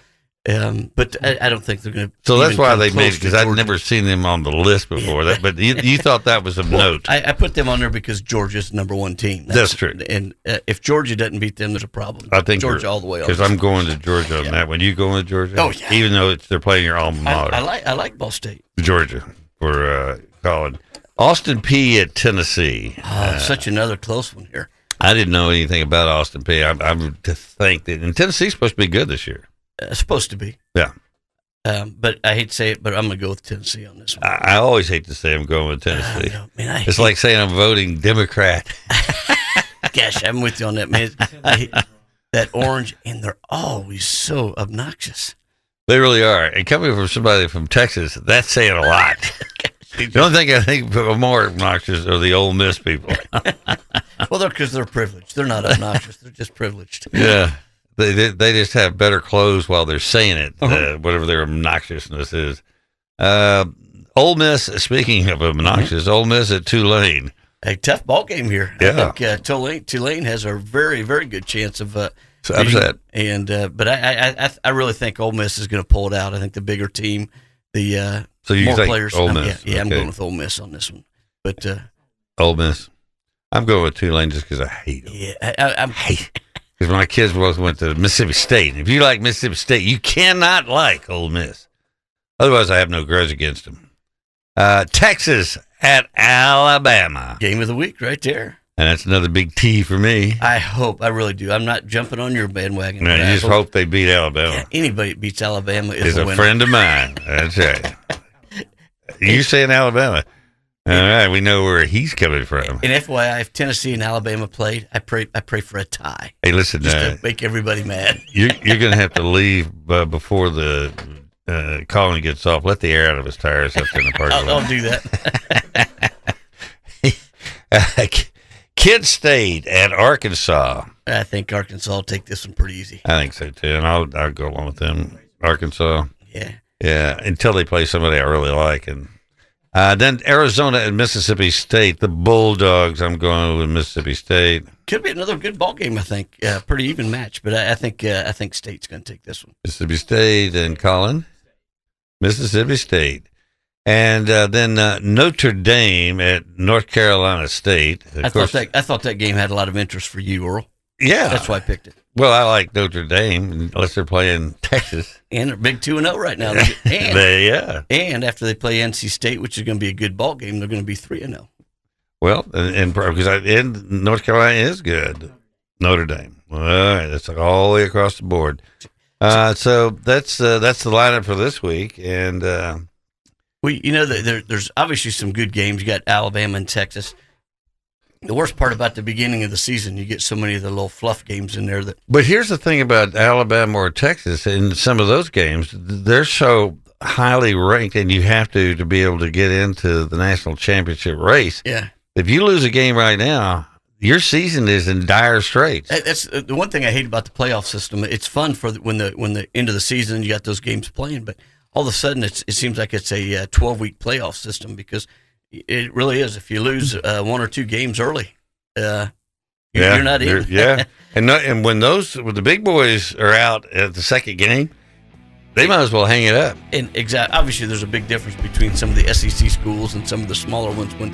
Um, but I, I don't think they're going to. So that's why they made it because I'd never seen them on the list before. That, but you, you thought that was a note. I, I put them on there because Georgia's number one team. That's true. And uh, if Georgia doesn't beat them, there's a problem. I think Georgia all the way. because I'm going to Georgia on that one. You going to Georgia? Oh, yeah. Even though it's they're playing your alma mater, I like I like Ball State. Georgia for uh, Colin. Austin Peay at Tennessee. Oh, such another close one here. I didn't know anything about Austin Peay. I, I'm to think that and Tennessee's supposed to be good this year. Uh, supposed to be. Yeah. Um, but I hate to say it, but I'm going to go with Tennessee on this one. I, I always hate to say I'm going with Tennessee. man, I it's like saying I'm voting Democrat. (laughs) Gosh, I'm with you on that, man. I that orange, and they're always so obnoxious. They really are. And coming from somebody from Texas, that's saying a lot. (laughs) the only thing I think are more obnoxious are the Ole Miss people. (laughs) Well, they're because they're privileged. They're not obnoxious. they're just privileged. yeah. They, they they just have better clothes while they're saying it, uh Uh-huh. whatever their obnoxiousness is. Uh, Ole Miss, speaking of obnoxious, Ole Miss at Tulane. A tough ball game here. I Yeah. think uh, Tulane, Tulane has a very, very good chance of uh, So upset. And uh, but I, I, I, I really think Ole Miss is going to pull it out. I think the bigger team, the uh, So you more players. Ole Miss, yeah, yeah, I'm going with Ole Miss on this one. But uh, Ole Miss. I'm going with Tulane just because I hate them. yeah, I, I, I'm Because my kids both went to Mississippi State. And if you like Mississippi State, you cannot like Ole Miss. Otherwise, I have no grudge against them. Uh, Texas at Alabama. game of the week right there. And that's another big T for me. I hope. I really do. I'm not jumping on your bandwagon. Man, you I just hope they beat Alabama. (laughs) anybody that beats Alabama is Is a, a friend of mine. That's right. (laughs) You saying Alabama? All right, we know where he's coming from. And FYI, if Tennessee and Alabama played, I pray I pray for a tie. Hey, listen, just uh, to make everybody mad. (laughs) you're, you're going to have to leave uh, before the uh, Colin gets off, let the air out of his tires up in the (laughs) parking I'll, lot. I'll do that. (laughs) Kent State at Arkansas. I think Arkansas will take this one pretty easy. I think so too, and I'll I'll go along with them. Arkansas. Yeah. Yeah, until they play somebody I really like, and uh, then Arizona and Mississippi State. The Bulldogs. I'm going with Mississippi State. Could be another good ball game. I think uh, pretty even match, but I, I think uh, I think State's going to take this one. Mississippi State and Colin. Mississippi State. And uh, then uh, Notre Dame at North Carolina State. Of I course, thought that I thought that game had a lot of interest for you, Earle. Yeah. that's why I picked it. Well, I like Notre Dame unless they're playing Texas. And they're big two and zero right now. (laughs) And, They- yeah. And after they play NC State, which is going to be a good ball game, they're going to be three and oh. zero. Well, and, and because I, and North Carolina is good. Notre Dame. All right, that's like all the way across the board. Uh, so that's uh, that's the lineup for this week, and uh, Well, you know, there- there's obviously some good games. You got Alabama and Texas. The worst part about the beginning of the season, you get so many of the little fluff games in there that But here's the thing about Alabama or Texas in some of those games, they're so highly ranked, and you have to to be able to get into the national championship race. Yeah. If you lose a game right now, your season is in dire straits. That's uh, the one thing I hate about the playoff system. It's fun for the, when the when the end of the season you got those games playing, but all of a sudden it's, it seems like it's a twelve week playoff system because it really is. If you lose uh, one or two games early, uh, you- you're not in. yeah, (laughs) and no, and when those when the big boys are out at the second game, they might as well hang it up. And exactly, obviously, there's a big difference between some of the SEC schools and some of the smaller ones when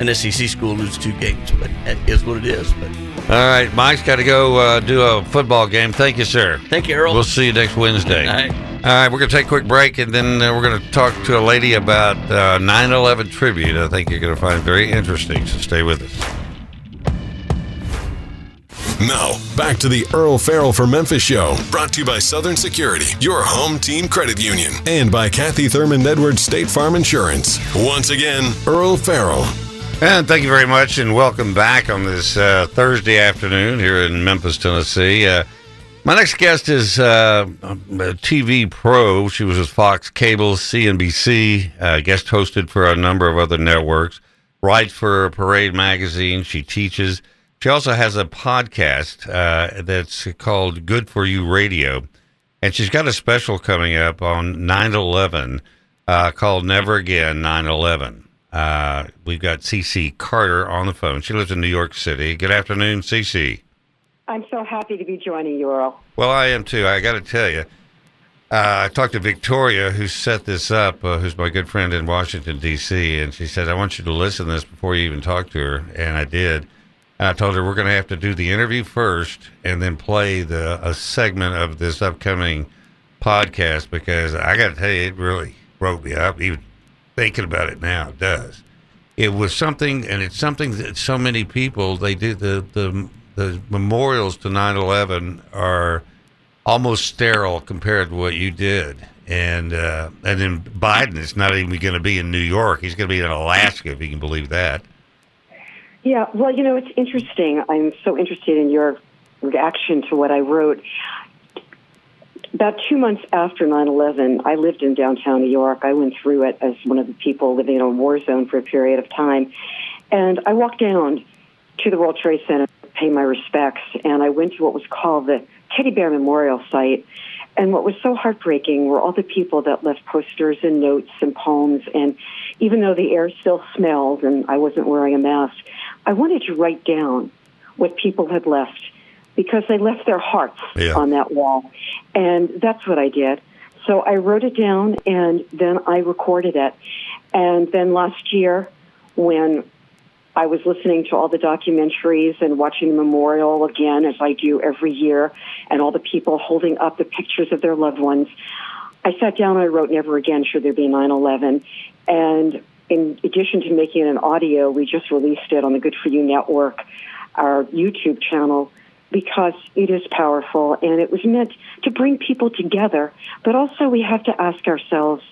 an SEC school loses two games. But it is what it is. But All right, Mike's got to go uh, do a football game. Thank you, sir. Thank you, Earle. We'll see you next Wednesday. All right. All right, we're going to take a quick break, and then uh, we're going to talk to a lady about uh, 9/11 tribute. I think you're going to find very interesting. So stay with us. Now, back to the Earle Farrell for Memphis show, brought to you by Southern Security, your home team credit union, and by Kathy Thurmond Edwards State Farm Insurance. Once again, Earle Farrell. And thank you very much, and welcome back on this uh, Thursday afternoon here in Memphis, Tennessee. Uh, my next guest is uh, a TV pro. She was with Fox Cable, CNBC, uh, guest hosted for a number of other networks, writes for Parade Magazine. She teaches. She also has a podcast uh, that's called Good for You Radio. And she's got a special coming up on 9 11 uh, called Never Again 9 11. Uh, we've got CC Carter on the phone. She lives in New York City. Good afternoon, CC. I'm so happy to be joining you, Earle. Well, I am too. I got to tell you, uh, I talked to Victoria, who set this up, uh, who's my good friend in Washington, D.C., and she said, I want you to listen to this before you even talk to her. And I did. And I told her we're going to have to do the interview first and then play the a segment of this upcoming podcast because I got to tell you, it really broke me up. Even thinking about it now, does. It was something, and it's something that so many people they do the the the memorials to 9/11 are almost sterile compared to what you did. And uh, and then Biden is not even going to be in New York. He's going to be in Alaska, if you can believe that. Yeah, well, you know, it's interesting. I'm so interested in your reaction to what I wrote. About two months after 9 11, I lived in downtown New York. I went through it as one of the people living in a war zone for a period of time. And I walked down to the World Trade Center to pay my respects, and I went to what was called the Teddy Bear Memorial Site. And what was so heartbreaking were all the people that left posters and notes and poems. And even though the air still smelled and I wasn't wearing a mask, I wanted to write down what people had left because they left their hearts Yeah. on that wall. And that's what I did. So I wrote it down and then I recorded it. And then last year, when I was listening to all the documentaries and watching the memorial again, as I do every year, and all the people holding up the pictures of their loved ones. I sat down and I wrote Never Again Should There Be 9 11. And in addition to making it an audio, we just released it on the Good For You Network, our YouTube channel, because it is powerful and it was meant to bring people together. But also, we have to ask ourselves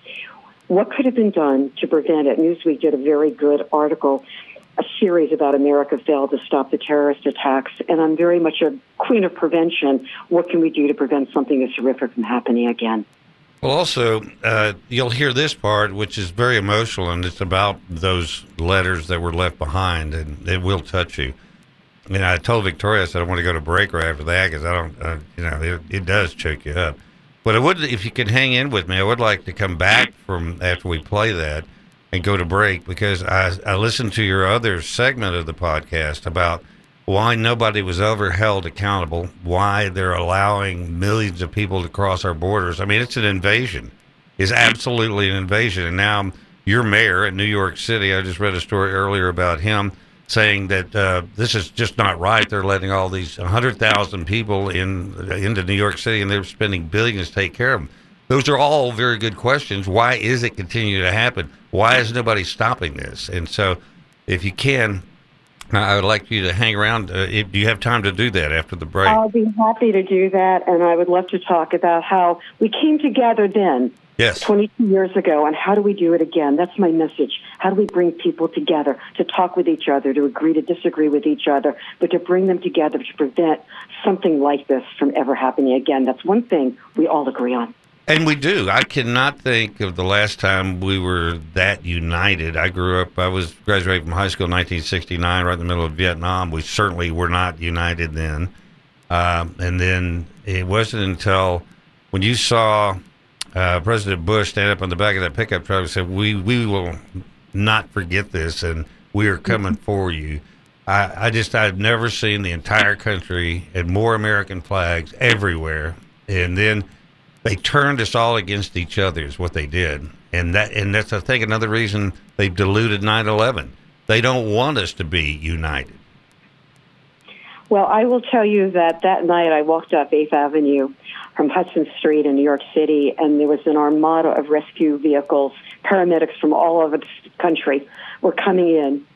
what could have been done to prevent it. Newsweek did a very good article a series about America failed to stop the terrorist attacks, and I'm very much a queen of prevention. What can we do to prevent something as horrific from happening again? Well, also, uh, you'll hear this part, which is very emotional, and it's about those letters that were left behind, and it will touch you. Mean, I told Victoria I said I want to go to break right after that because I don't, uh, you know, it, it does choke you up. But I would, if you could hang in with me, I would like to come back from after we play that and go to break because I, I listened to your other segment of the podcast about why nobody was ever held accountable, why they're allowing millions of people to cross our borders. I mean, it's an invasion. It's absolutely an invasion. And now your mayor in New York City, I just read a story earlier about him saying that uh, this is just not right. They're letting all these 100,000 people in into New York City and they're spending billions to take care of them. Those are all very good questions. Why is it continuing to happen? Why is nobody stopping this? And so, if you can, I would like you to hang around. Uh, if, do you have time to do that after the break? I'll be happy to do that, and I would love to talk about how we came together then, yes, 22 years ago, and how do we do it again? That's my message. How do we bring people together to talk with each other, to agree to disagree with each other, but to bring them together to prevent something like this from ever happening again? That's one thing we all agree on. And we do. I cannot think of the last time we were that united. I grew up, I was graduated from high school in 1969, right in the middle of Vietnam. We certainly were not united then. Um, and then it wasn't until when you saw uh, President Bush stand up on the back of that pickup truck and said, we, we will not forget this and we are coming (laughs) for you. I, I just, I've never seen the entire country and more American flags everywhere. And then they turned us all against each other is what they did and that and that's i think another reason they've diluted 9-11 they don't want us to be united Well, I will tell you that that night I walked up 8th Avenue from Hudson Street in New York City, and there was an armada of rescue vehicles, paramedics from all over the country were coming in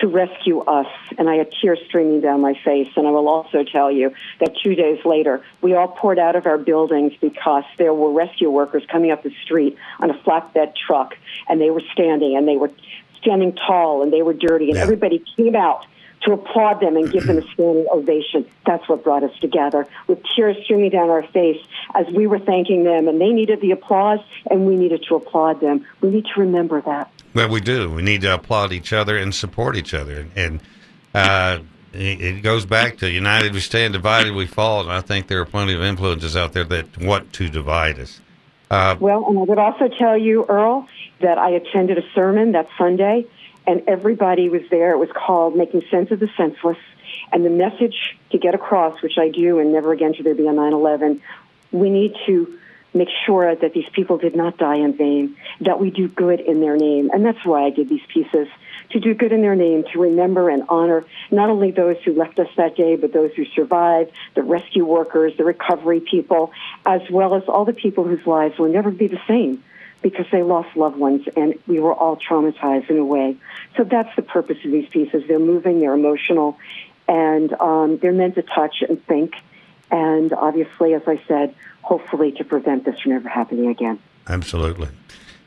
to rescue us, and I had tears streaming down my face. And I will also tell you that two days later, we all poured out of our buildings because there were rescue workers coming up the street on a flatbed truck, and they were standing, and they were standing tall, and they were dirty, and everybody came out to applaud them and give them a (clears throat) standing ovation. That's what brought us together, with tears streaming down our face as we were thanking them, and they needed the applause, and we needed to applaud them. We need to remember that. well we do we need to applaud each other and support each other and uh, it goes back to united we stand divided we fall and i think there are plenty of influences out there that want to divide us uh, Well, and I would also tell you, Earle, that I attended a sermon that Sunday, and everybody was there. It was called Making Sense of the Senseless. And the message to get across, which I do, and never again should there be a 9 11, we need to make sure that these people did not die in vain, that we do good in their name. And that's why I did these pieces to do good in their name, to remember and honor not only those who left us that day, but those who survived, the rescue workers, the recovery people, as well as all the people whose lives will never be the same because they lost loved ones and we were all traumatized in a way. So that's the purpose of these pieces. They're moving, they're emotional, and um, they're meant to touch and think. And obviously, as I said, hopefully to prevent this from ever happening again. absolutely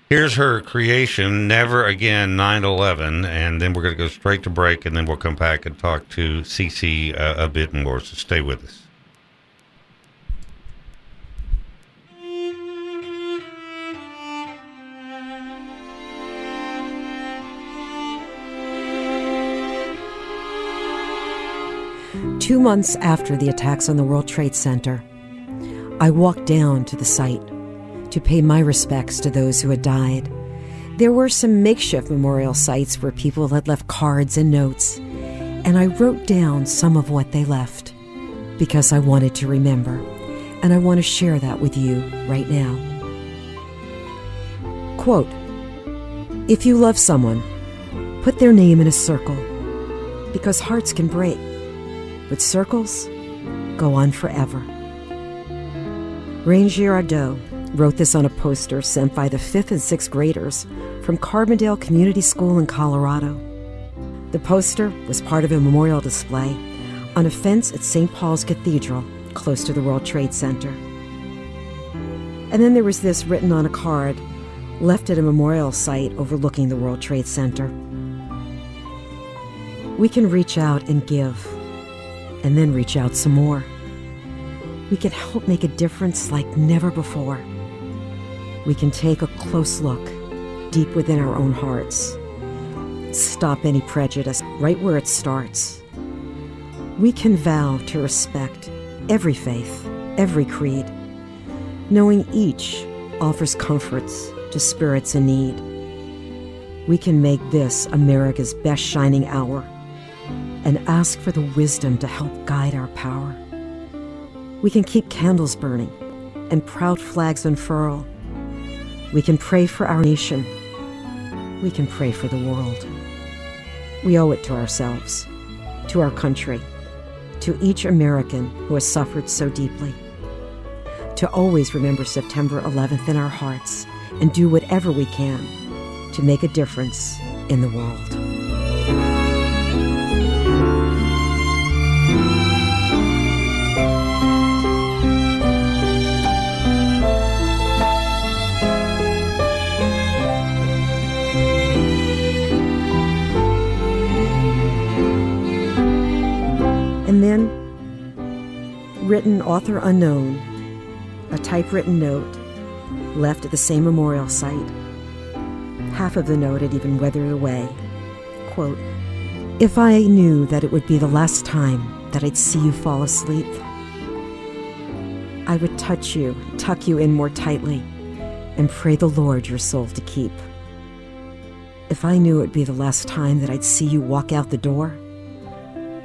here's her creation never again 9-11 and then we're going to go straight to break and then we'll come back and talk to cc uh, a bit more so stay with us Two months after the attacks on the World Trade Center, I walked down to the site to pay my respects to those who had died. There were some makeshift memorial sites where people had left cards and notes, and I wrote down some of what they left because I wanted to remember, and I want to share that with you right now. Quote If you love someone, put their name in a circle because hearts can break, but circles go on forever. Rain Girardeau wrote this on a poster sent by the fifth and sixth graders from Carbondale Community School in Colorado. The poster was part of a memorial display on a fence at St. Paul's Cathedral, close to the World Trade Center. And then there was this written on a card left at a memorial site overlooking the World Trade Center. We can reach out and give, and then reach out some more. We can help make a difference like never before. we can take a close look deep within our own hearts. Stop any prejudice right where it starts. We can vow to respect every faith, every creed, knowing each offers comforts to spirits in need. We can make this America's best shining hour and ask for the wisdom to help guide our power. We can keep candles burning and proud flags unfurl. We can pray for our nation. We can pray for the world. We owe it to ourselves, to our country, to each American who has suffered so deeply. To always remember September 11th in our hearts and do whatever we can to make a difference in the world. Then, written author unknown, a typewritten note left at the same memorial site. Half of the note had even weathered away. Quote, If I knew that it would be the last time that I'd see you fall asleep, I would touch you, tuck you in more tightly, and pray the Lord your soul to keep. If I knew it would be the last time that I'd see you walk out the door,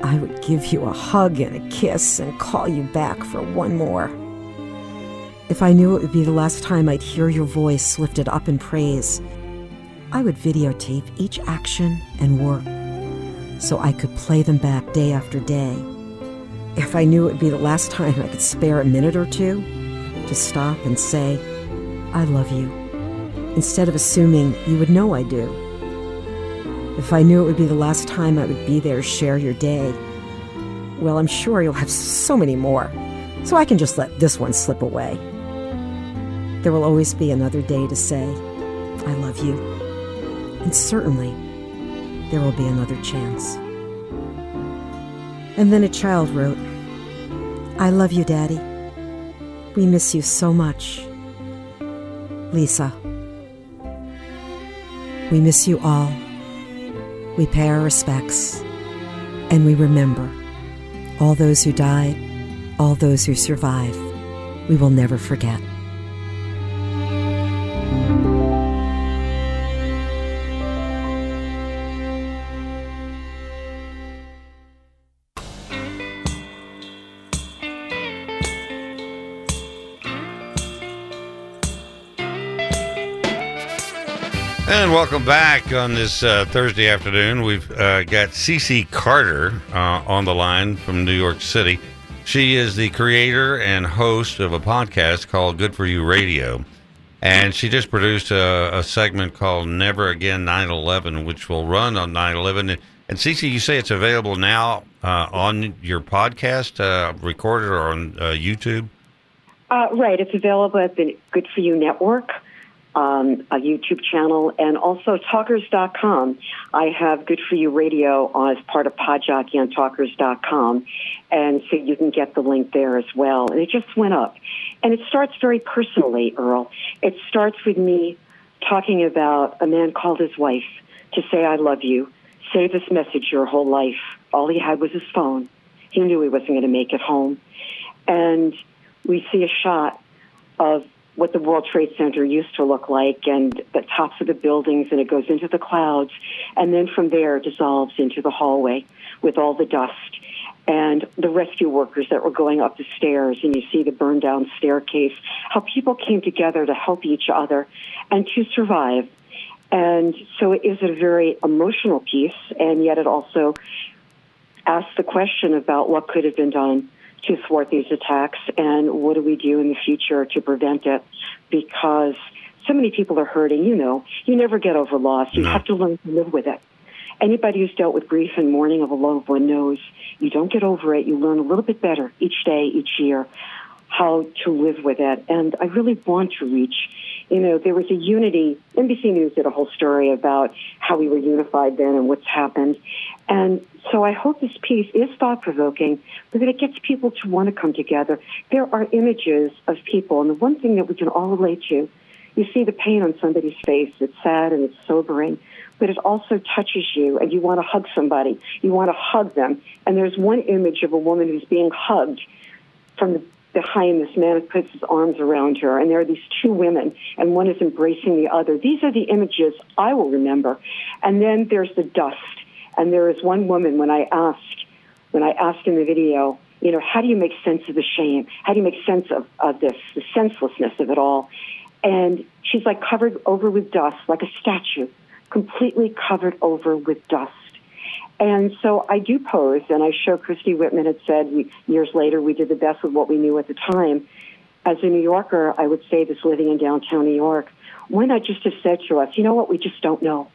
I would give you a hug and a kiss and call you back for one more. If I knew it would be the last time I'd hear your voice lifted up in praise, I would videotape each action and work so I could play them back day after day. If I knew it would be the last time I could spare a minute or two to stop and say, I love you, instead of assuming you would know I do. If I knew it would be the last time I would be there to share your day, well, I'm sure you'll have so many more, so I can just let this one slip away. There will always be another day to say, I love you. And certainly, there will be another chance. And then a child wrote, I love you, Daddy. We miss you so much. Lisa. We miss you all. We pay our respects. And we remember all those who died, all those who survived. We will never forget. And welcome back on this uh, Thursday afternoon. We've uh, got CC Carter uh, on the line from New York City. She is the creator and host of a podcast called Good for You Radio. And she just produced a, a segment called Never Again 9 11, which will run on 9 11. And CC, you say it's available now uh, on your podcast, uh, recorded or on uh, YouTube? Right. It's available at the Good For You Network, um, a YouTube channel, and also Talkers.com. I have Good For You Radio as part of Podjockey on Talkers.com, and so you can get the link there as well. And it just went up. And it starts very personally, Earle. It starts with me talking about a man called his wife to say, I love you. Say this message your whole life. All he had was his phone. He knew he wasn't going to make it home. And we see a shot of what the World Trade Center used to look like and the tops of the buildings, and it goes into the clouds. And then from there, it dissolves into the hallway with all the dust and the rescue workers that were going up the stairs, and you see the burned down staircase, how people came together to help each other and to survive. And so it is a very emotional piece, and yet it also asks the question about what could have been done to thwart these attacks and what do we do in the future to prevent it? Because so many people are hurting you know you never get over loss. You have to learn to live with it. Anybody who's dealt with grief and mourning of a loved one knows you don't get over it. You learn a little bit better each day each year how to live with it. And i really want to reach you know there was a unity nbc news did a whole story about how we were unified then and what's happened and so I hope this piece is thought provoking, but that it gets people to want to come together. There are images of people, and the one thing that we can all relate to you see the pain on somebody's face. It's sad and it's sobering, but it also touches you and you want to hug somebody. You want to hug them. And there's one image of a woman who's being hugged from the behind this man puts his arms around her and there are these two women and one is embracing the other. These are the images i will remember. And then there's the dust. And there is one woman when i asked when i asked in the video you know how do you make sense of the shame? How do you make sense of, of this the senselessness of it all? And she's like covered over with dust like a statue completely covered over with dust and so I do pose, and I show Christie Whitman had said years later we did the best with what we knew at the time. As a New Yorker, I would say this living in downtown New York, why not just have said to us, you know what, we just don't know.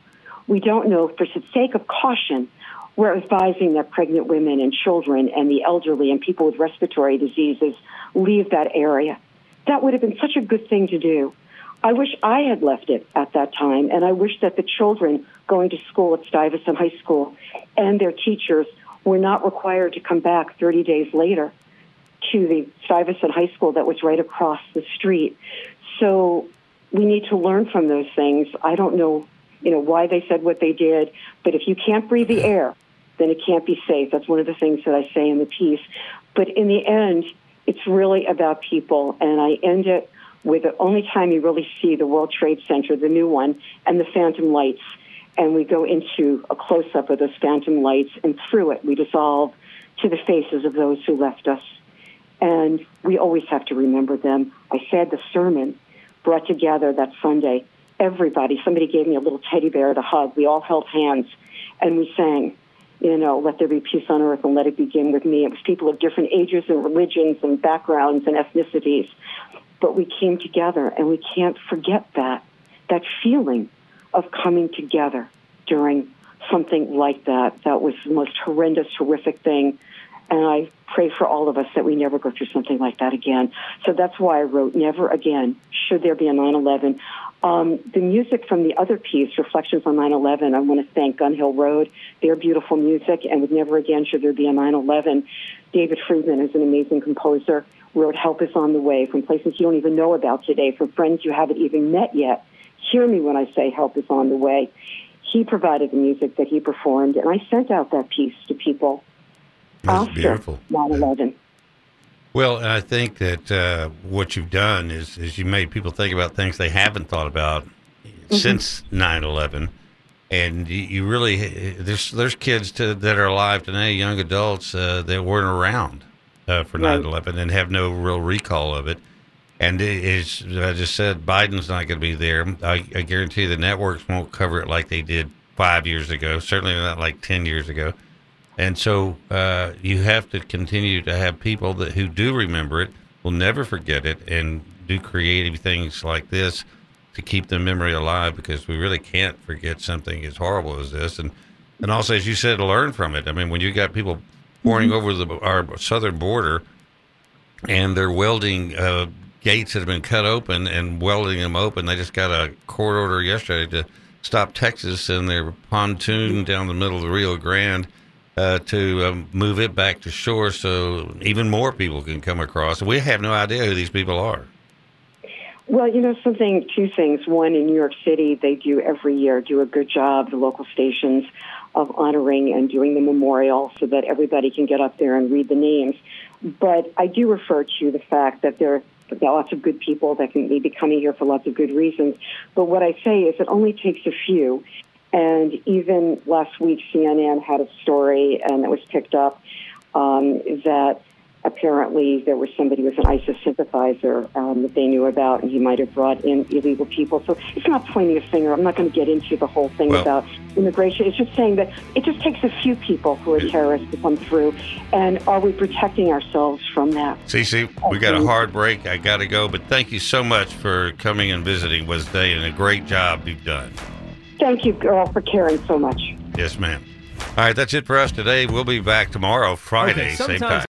We don't know. For the sake of caution, we're advising that pregnant women and children and the elderly and people with respiratory diseases leave that area. That would have been such a good thing to do. I wish I had left it at that time, and I wish that the children going to school at Stuyvesant High School and their teachers were not required to come back 30 days later to the Stuyvesant High School that was right across the street. So we need to learn from those things. I don't know, you know, why they said what they did, but if you can't breathe the air, then it can't be safe. That's one of the things that I say in the piece. But in the end, it's really about people, and I end it with the only time you really see the World Trade Center, the new one, and the phantom lights. And we go into a close up of those phantom lights, and through it, we dissolve to the faces of those who left us. And we always have to remember them. I said the sermon brought together that Sunday everybody. Somebody gave me a little teddy bear to hug. We all held hands and we sang, you know, let there be peace on earth and let it begin with me. It was people of different ages and religions and backgrounds and ethnicities but we came together and we can't forget that that feeling of coming together during something like that. That was the most horrendous horrific thing. And i pray for all of us that we never go through something like that again. So that's why i wrote never again should there be a 9-11 um, the music from the other piece reflections on 9-11 i want to thank gun hill road. Their beautiful music and with never again should there be a 9-11 david friedman is an amazing composer wrote Help Is on the Way from places you don't even know about today, from friends you haven't even met yet. Hear me when I say Help Is on the Way. He provided the music that he performed, and I sent out that piece to people That's after beautiful. 9 11. Well, and I think that uh, what you've done is, is you made people think about things they haven't thought about since 9-11. And you, you really there's there's kids to, that are alive today, young adults uh, that weren't around uh, for Right. 9/11 and have no real recall of it. And it is, I just said, Biden's not going to be there. I, I guarantee the networks won't cover it like they did five years ago. Certainly not like ten years ago. And so uh, you have to continue to have people that who do remember it, will never forget it, and do creative things like this to keep the memory alive because we really can't forget something as horrible as this. And and also, as you said, learn from it. I mean, when you got people pouring over the our southern border and they're welding uh, gates that have been cut open and welding them open. They just got a court order yesterday to stop Texas and their pontoon down the middle of the Rio Grande uh, to um, move it back to shore so even more people can come across. We have no idea who these people are. Well, you know something, two things. One, in New York City, they do every year do a good job, the local stations, of honoring and doing the memorial so that everybody can get up there and read the names. But I do refer to the fact that there are lots of good people that can be coming here for lots of good reasons. But what I say is it only takes a few. And even last week, CNN had a story, and it was picked up um, that apparently there was somebody who was an ISIS sympathizer um, that they knew about, and he might have brought in illegal people. So it's not pointing a finger. I'm not going to get into the whole thing Well- about immigration. It's just saying that it just takes a few people who are terrorists to come through, and are we protecting ourselves from that? CC, we got a hard break. I got to go, but thank you so much for coming and visiting Wednesday and a great job you've done. Thank you, girl, for caring so much. Yes, ma'am. All right, that's it for us today. We'll be back tomorrow, Friday, Okay, same time.